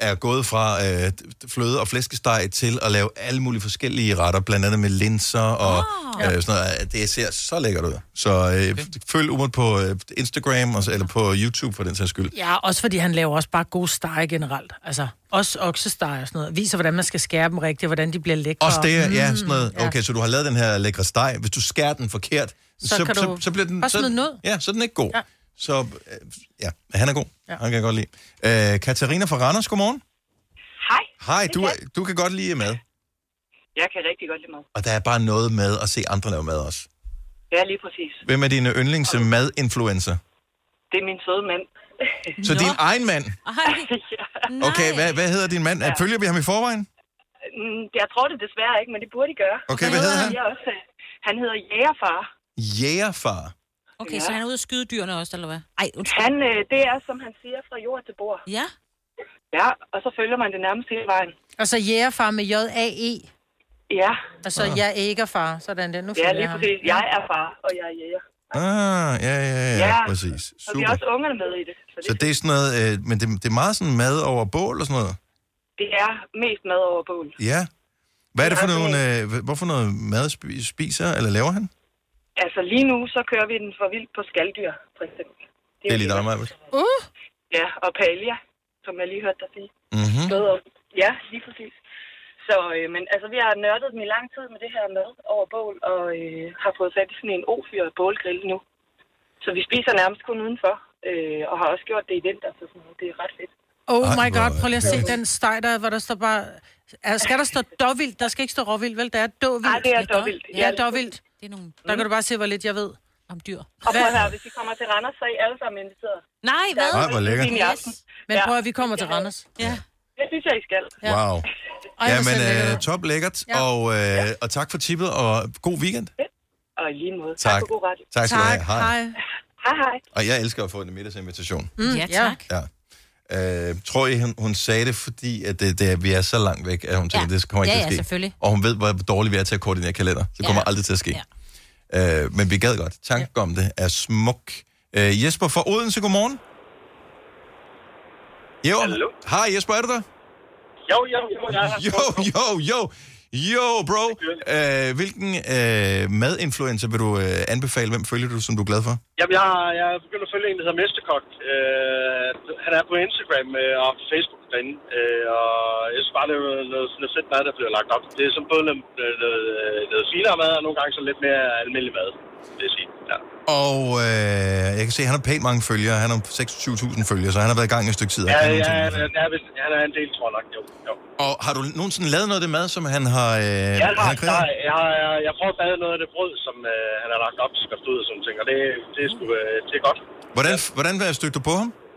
er gået fra øh, fløde og flæskesteg til at lave alle mulige forskellige retter, blandt andet med linser og oh. øh, sådan noget. Det ser så lækkert ud. Så øh, okay. følg Umut på øh, Instagram og, eller på YouTube for den sags skyld. Ja, også fordi han laver også bare gode stege generelt. Altså, også oksestege og sådan noget. Viser, hvordan man skal skære dem rigtigt, hvordan de bliver lækre. Også det, Mm, ja, sådan noget. ja. Okay, så du har lavet den her lækre steg. Hvis du skærer den forkert, Så så, så, så bliver den... bare smide den ud. Ja, så er den ikke god. Ja. Så øh, ja, han er god. Ja. Han kan jeg godt lide. Øh, Katarina fra Randers, godmorgen. Hej. Hej, du, du kan godt lide mad. Jeg kan rigtig godt lide mad. Og der er bare noget med at se andre lave mad også. Ja, lige præcis. Hvem er dine yndlings madinfluencer? Det er min søde mand. Så din egen mand. Okay, hvad, hvad hedder din mand? Ja. Følger vi ham i forvejen? Mm, Jeg tror det desværre ikke, men det burde de gøre. Okay, hvad hedder han? Jeg også, øh, han hedder Jægerfar. Jægerfar. Okay, ja. så han er ude at skyde dyrene også, eller hvad? Ej, undskyld. Han, øh, det er, som han siger, fra jord til bord. Ja. Ja, og så følger man det nærmest hele vejen. Altså jægerfar med J-A-E. Ja. Altså, Ah. jeg er ikke far, sådan der. Nu Ja, lige jeg ham. præcis. Jeg er far, og jeg er jæger. Ah, ja, ja, ja, ja, præcis. og vi har Super. også ungerne med i det. Så det, Så det er sådan noget, øh, men det, det er meget sådan mad over bål og sådan noget? det er mest mad over bål. Ja. Hvad er det for nogle, øh, hvorfor noget mad spi- spiser, eller laver han? Altså lige nu, så kører vi den for vildt på skalddyr, for eksempel. Det er lige dig, Maja. Uh! Ja, og paella, som jeg lige hørte dig sige. Mhm. Om. Ja, lige præcis. Så, øh, men altså, vi har nørdet dem i lang tid med det her mad over bål, og øh, har fået fat i sådan en ofyr bålgrill nu. Så vi spiser nærmest kun udenfor, øh, og har også gjort det i vinter, så sådan, noget. det er ret fedt. Oh my god, er prøv lige at det se den steg der, hvor der står bare... Er, skal der stå dåvildt? Der skal ikke stå råvildt, vel? Der er dåvildt. Nej, det er dåvildt. Ja, Ja, dåvildt. Det er nogle... Der kan du bare se, hvor lidt jeg ved. Om dyr. Og prøv her, hvis I kommer til Randers, så er I alle sammen inviteret. Nej, hvad? Ej, hvor lækkert. Aften. Men prøv at vi kommer til Randers. Ja. Det synes jeg, I skal. Ja. Wow. Ej, Ja, men øh, top lækkert, Ja. og, øh, og tak for tippet, og god weekend. Og i lige måde. Tak. for god radio. Tak skal du have. Hej. Hej. Hej, hej. Og jeg elsker at få en middagsinvitation. Mm, Ja, tak. Ja. Øh, tror I, hun, hun sagde det, fordi at det, det, vi er så langt væk, at hun tænkte, Ja. det kommer ikke Ja, til ja, at ske. selvfølgelig. Og hun ved, hvor dårligt vi er til at koordinere kalender. Så det kommer aldrig til at ske. Ja. Øh, men vi gad godt. Tanken ja. om det er smuk. Øh, Jesper fra Odense, godmorgen. Jo. Hallo. Hej Jesper, er du der? Jo, jo, jo, jeg er her. Jo, jo, jo. Jo, bro. Øh, hvilken øh, madinfluencer vil du øh, anbefale? Hvem følger du, som du er glad for? Jamen, jeg, har, jeg er begyndt at følge en, der hedder Mesterkok. Øh, han er på Instagram øh, og Facebook derinde. Øh, og jeg synes bare, det er noget, noget fedt mad, der bliver lagt op. Det er som både noget, noget, noget finere mad, og nogle gange så lidt mere almindelig mad, vil jeg sige. Ja. Og øh, jeg kan se, at han har pænt mange følgere. Han har 26.000 følgere, så han har været i gang i et stykke tid. Ja, ja, ja, han er, han er en del, tror jeg nok. Jo, jo. Og har du nogensinde lavet noget af det mad, som han har, øh, jeg, han har, kreeret? jeg, har, jeg, jeg prøver at bage noget af det brød, som øh, han har lagt op skrift ud og sådan ting, og det, det, er, sgu, øh, det er godt. Hvordan, hvordan stødte du på ham? Øh,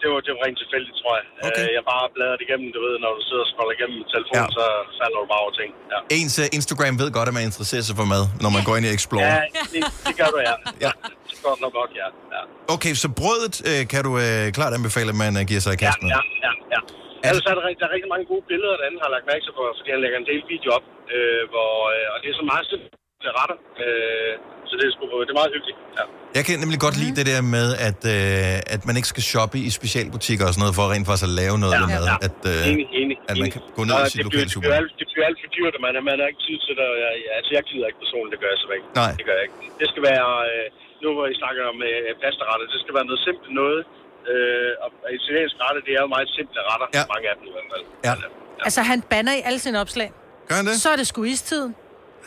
det, var, det var rent tilfældigt, tror jeg. Okay. Øh, jeg bare bladrede det igennem, du ved, når du sidder og scroller igennem telefonen, ja. så falder du bare over ting. Ja, Ens uh, Instagram ved godt, at man interesserer sig for mad, når man går ind i Explore. ja det, det gør du, ja. Ja. Det går nok godt, ja. ja. Okay, så brødet øh, kan du øh, klart anbefale, at man øh, giver sig i Ja, kast med. ja, ja, ja. Ellers er der, der er rigtig mange gode billeder, der anden har lagt mærke til, for, fordi han lægger en del video op, øh, hvor, øh, og det er så meget simple retter, øh, så det er, sgu, det er meget hyggeligt. Ja. Jeg kan nemlig godt lide det der med, at, øh, at man ikke skal shoppe i specialbutikker og sådan noget, for rent faktisk at lave noget Ja, mad. ja. At, øh, Enig, enig, at man enig. kan gå ned Og i det sit lokale det bliver Det bliver alt for dyrt, og man, man har ikke tid til det. Jeg, jeg, altså, jeg gider ikke personligt, det gør jeg så ikke. Nej. Det gør jeg ikke. Det skal være, øh, nu hvor I snakker om øh, pastaretter, det skal være noget simpelt noget. Øh, og italiensk retter, det er jo meget simple retter, Ja. mange af dem i hvert fald. Ja. Altså, han banner i alle sine opslag. Gør han det? Så er det sgu istiden.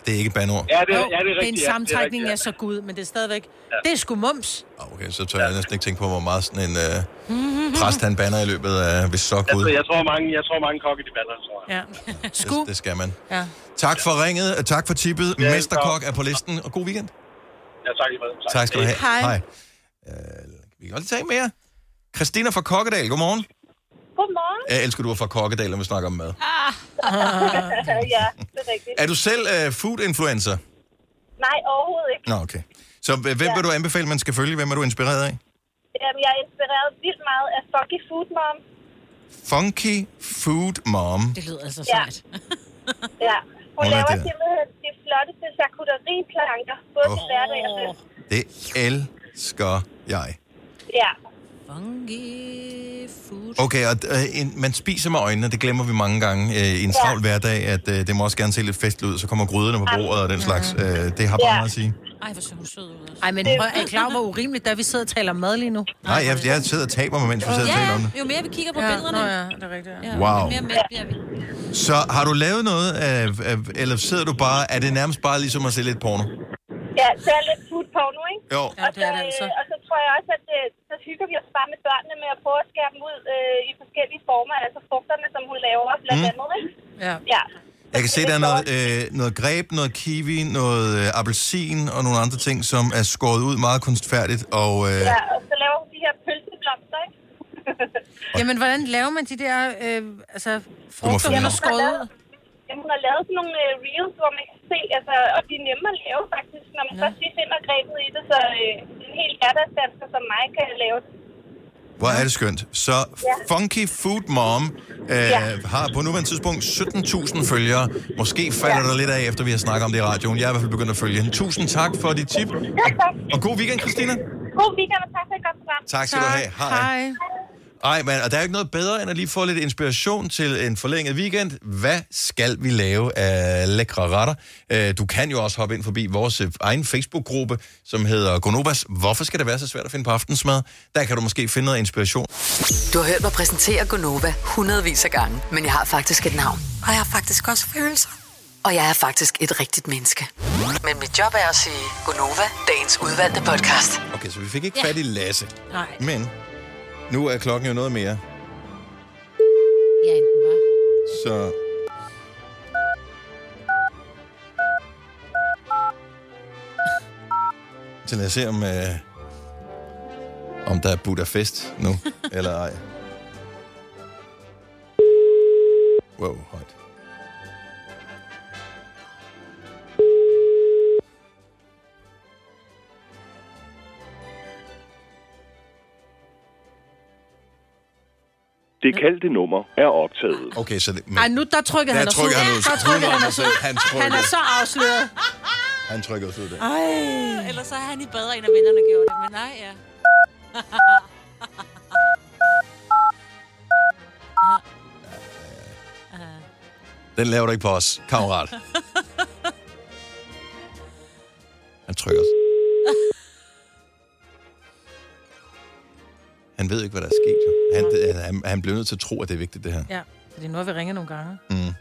Det er ikke et bandord. Ja, det, er- ja, det er det er rigtigt. en ja, det er sammentrækning rigtigt, af så gud, men det er stadigvæk... Det er sgu mums. Okay, så tør jeg næsten ikke tænke på, hvor meget sådan en uh, præst han banner i løbet af, hvis så ja. Gud. Altså, jeg tror, mange, jeg tror, mange kokke, de bander, tror jeg. Ja. Sku. Det, det skal man. Ja. Tak for ringet, tak for tippet. Ja, Mesterkok er på listen, og god weekend. Ja, tak i måde. Tak skal du have. Hej. Hej. Uh, vi kan godt lige tage mere. Christina fra Kokkedal, godmorgen. Godmorgen. Jeg elsker, du er fra Kokkedal, når vi snakker om mad. ja, det er rigtigt. Er du selv uh, food-influencer? Nej, overhovedet ikke. Nå, okay. Så øh, hvem Ja. vil du anbefale, man skal følge? Hvem er du inspireret af? Jamen, jeg er inspireret vildt meget af Funky Food Mom. Funky Food Mom. Det lyder altså Ja. sejt. Ja. Hun, Hun er laver simpelthen de flotteste charcuterieplanker, både til hverdag og. Det elsker jeg. Ja. Funky food. Okay, og øh, en, man spiser med øjnene, det glemmer vi mange gange øh, i en Ja. travl hverdag, at øh, det må også gerne se lidt festligt ud, så kommer gryderne på bordet og den slags. Øh, det har bare Ja. meget at sige. Ej, hvor ser hun sød ud. Ej, men prøv, er I klar, hvor urimeligt, da vi sidder og taler om mad lige nu? Nej, jeg, jeg sidder og taber mig, mens vi sidder og taler om det. jo mere vi kigger på Ja, billederne. nå ja, det er rigtigt. Ja. Wow. Jo mere med bliver vi. Så har du lavet noget, af, af, eller sidder du bare, er det nærmest bare ligesom at se lidt porno? Ja, så er lidt food på nu, ikke? Jo. Ja, det er det altså. Øh, og så tror jeg også, at øh, så hygger vi os bare med børnene med at prøve at skære dem ud øh, i forskellige former. Altså frugterne, som hun laver, blandt Mm. andet, ikke? Ja. Ja. Jeg kan se, der er noget, øh, noget greb, noget kiwi, noget øh, appelsin og nogle andre ting, som er skåret ud meget kunstfærdigt. Og, øh, Ja, og så laver hun de her pølseblomster, ikke? Jamen, hvordan laver man de der øh, altså, frugter, hun har skåret ud? Jamen, hun har lavet sådan nogle øh, reels, hvor man kan se, altså, og de er nemme at lave faktisk, når man først lige finder grebet i det, så øh, en helt hverdagsdansker som mig kan lave det. Hvor er det skønt. Så Funky Food Mom øh, Ja. har på nuværende tidspunkt 17.000 følgere. Måske falder der lidt af, efter vi har snakket om det i radioen. Jeg er i hvert fald begyndt at følge hende. Tusind tak for dit tip. Ja, tak. Og god weekend, Christina. God weekend, og tak for et godt program. Tak skal du have. Hej. Hej. Ej, men og der er ikke noget bedre, end at lige få lidt inspiration til en forlænget weekend. Hvad skal vi lave af lækre retter? Øh, Du kan jo også hoppe ind forbi vores øh, egen Facebook-gruppe, som hedder Gonovas. Hvorfor skal det være så svært at finde på aftensmad? Der kan du måske finde noget inspiration. Du har hørt mig præsentere Gonova hundredvis af gange, men jeg har faktisk et navn. Og jeg har faktisk også følelser. Og jeg er faktisk et rigtigt menneske. Men mit job er at sige Gonova, dagens udvalgte podcast. Okay, så vi fik ikke fat i Lasse. Nej. Men nu er klokken jo noget mere. Ja, den var. Så... Så lad os se, om, øh, om der er Budapest nu, eller ej. Wow, højt. Det kaldte nummer er optaget. Okay, så det, men, Ej, nu der trykkede Der han os trykker ud. han ud. Der trykkede han os ud. 100%. Han trykker. Han er så afsløret. han trykker os ud der. Ej. Ellers så har han i bedre, en af vennerne gjort det. Men nej, ja. Den laver du ikke på os, kammerat. Han trykker os. Han ved ikke, hvad der er sket. Jo. Han, han, han bliver nødt til at tro, at det er vigtigt, det her. Ja, fordi nu har vi ringet nogle gange. Mm.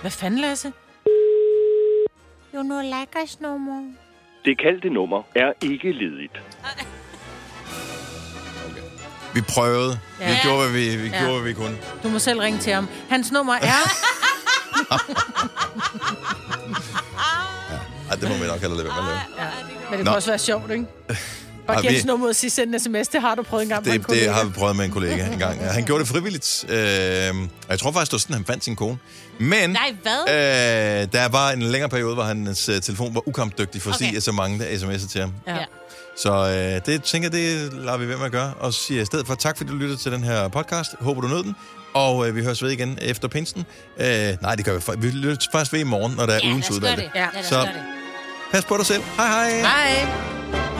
Hvad fanden, Lasse? Jo, nu lækkers nummer. Det kaldte nummer er ikke ledigt. Vi prøvede. Ja. Vi gjorde, hvad vi, vi, Ja. gjorde, hvad vi kunne. Du må selv ringe til ham. Hans nummer er... Ej, det må vi nok heller lade være med at lave. Ja. Men det Nå. kunne også være sjovt, ikke? Bare Har give vi- nummer og sige, send en sms. Det har du prøvet en gang med en Det, kollega. det har vi prøvet med en kollega en gang. Ja, Han gjorde det frivilligt. Øh, og jeg tror faktisk, det var sådan, han fandt sin kone. Men Nej, hvad? øh, der var en længere periode, hvor hans øh, telefon var ukampdygtig, fordi okay. så mange der sms'er til ham. Ja. Så øh, det tænker jeg, det lader vi ved med at gøre. Og siger i stedet for tak, fordi du lyttede til den her podcast. Håber, du nød den. Og øh, vi høres ved igen efter pinsen. Øh, nej, det gør vi. Vi lytter først ved i morgen, når der er Ja, ugens det. Ja, lad os Så det. pas på dig selv. Hej hej. Hej.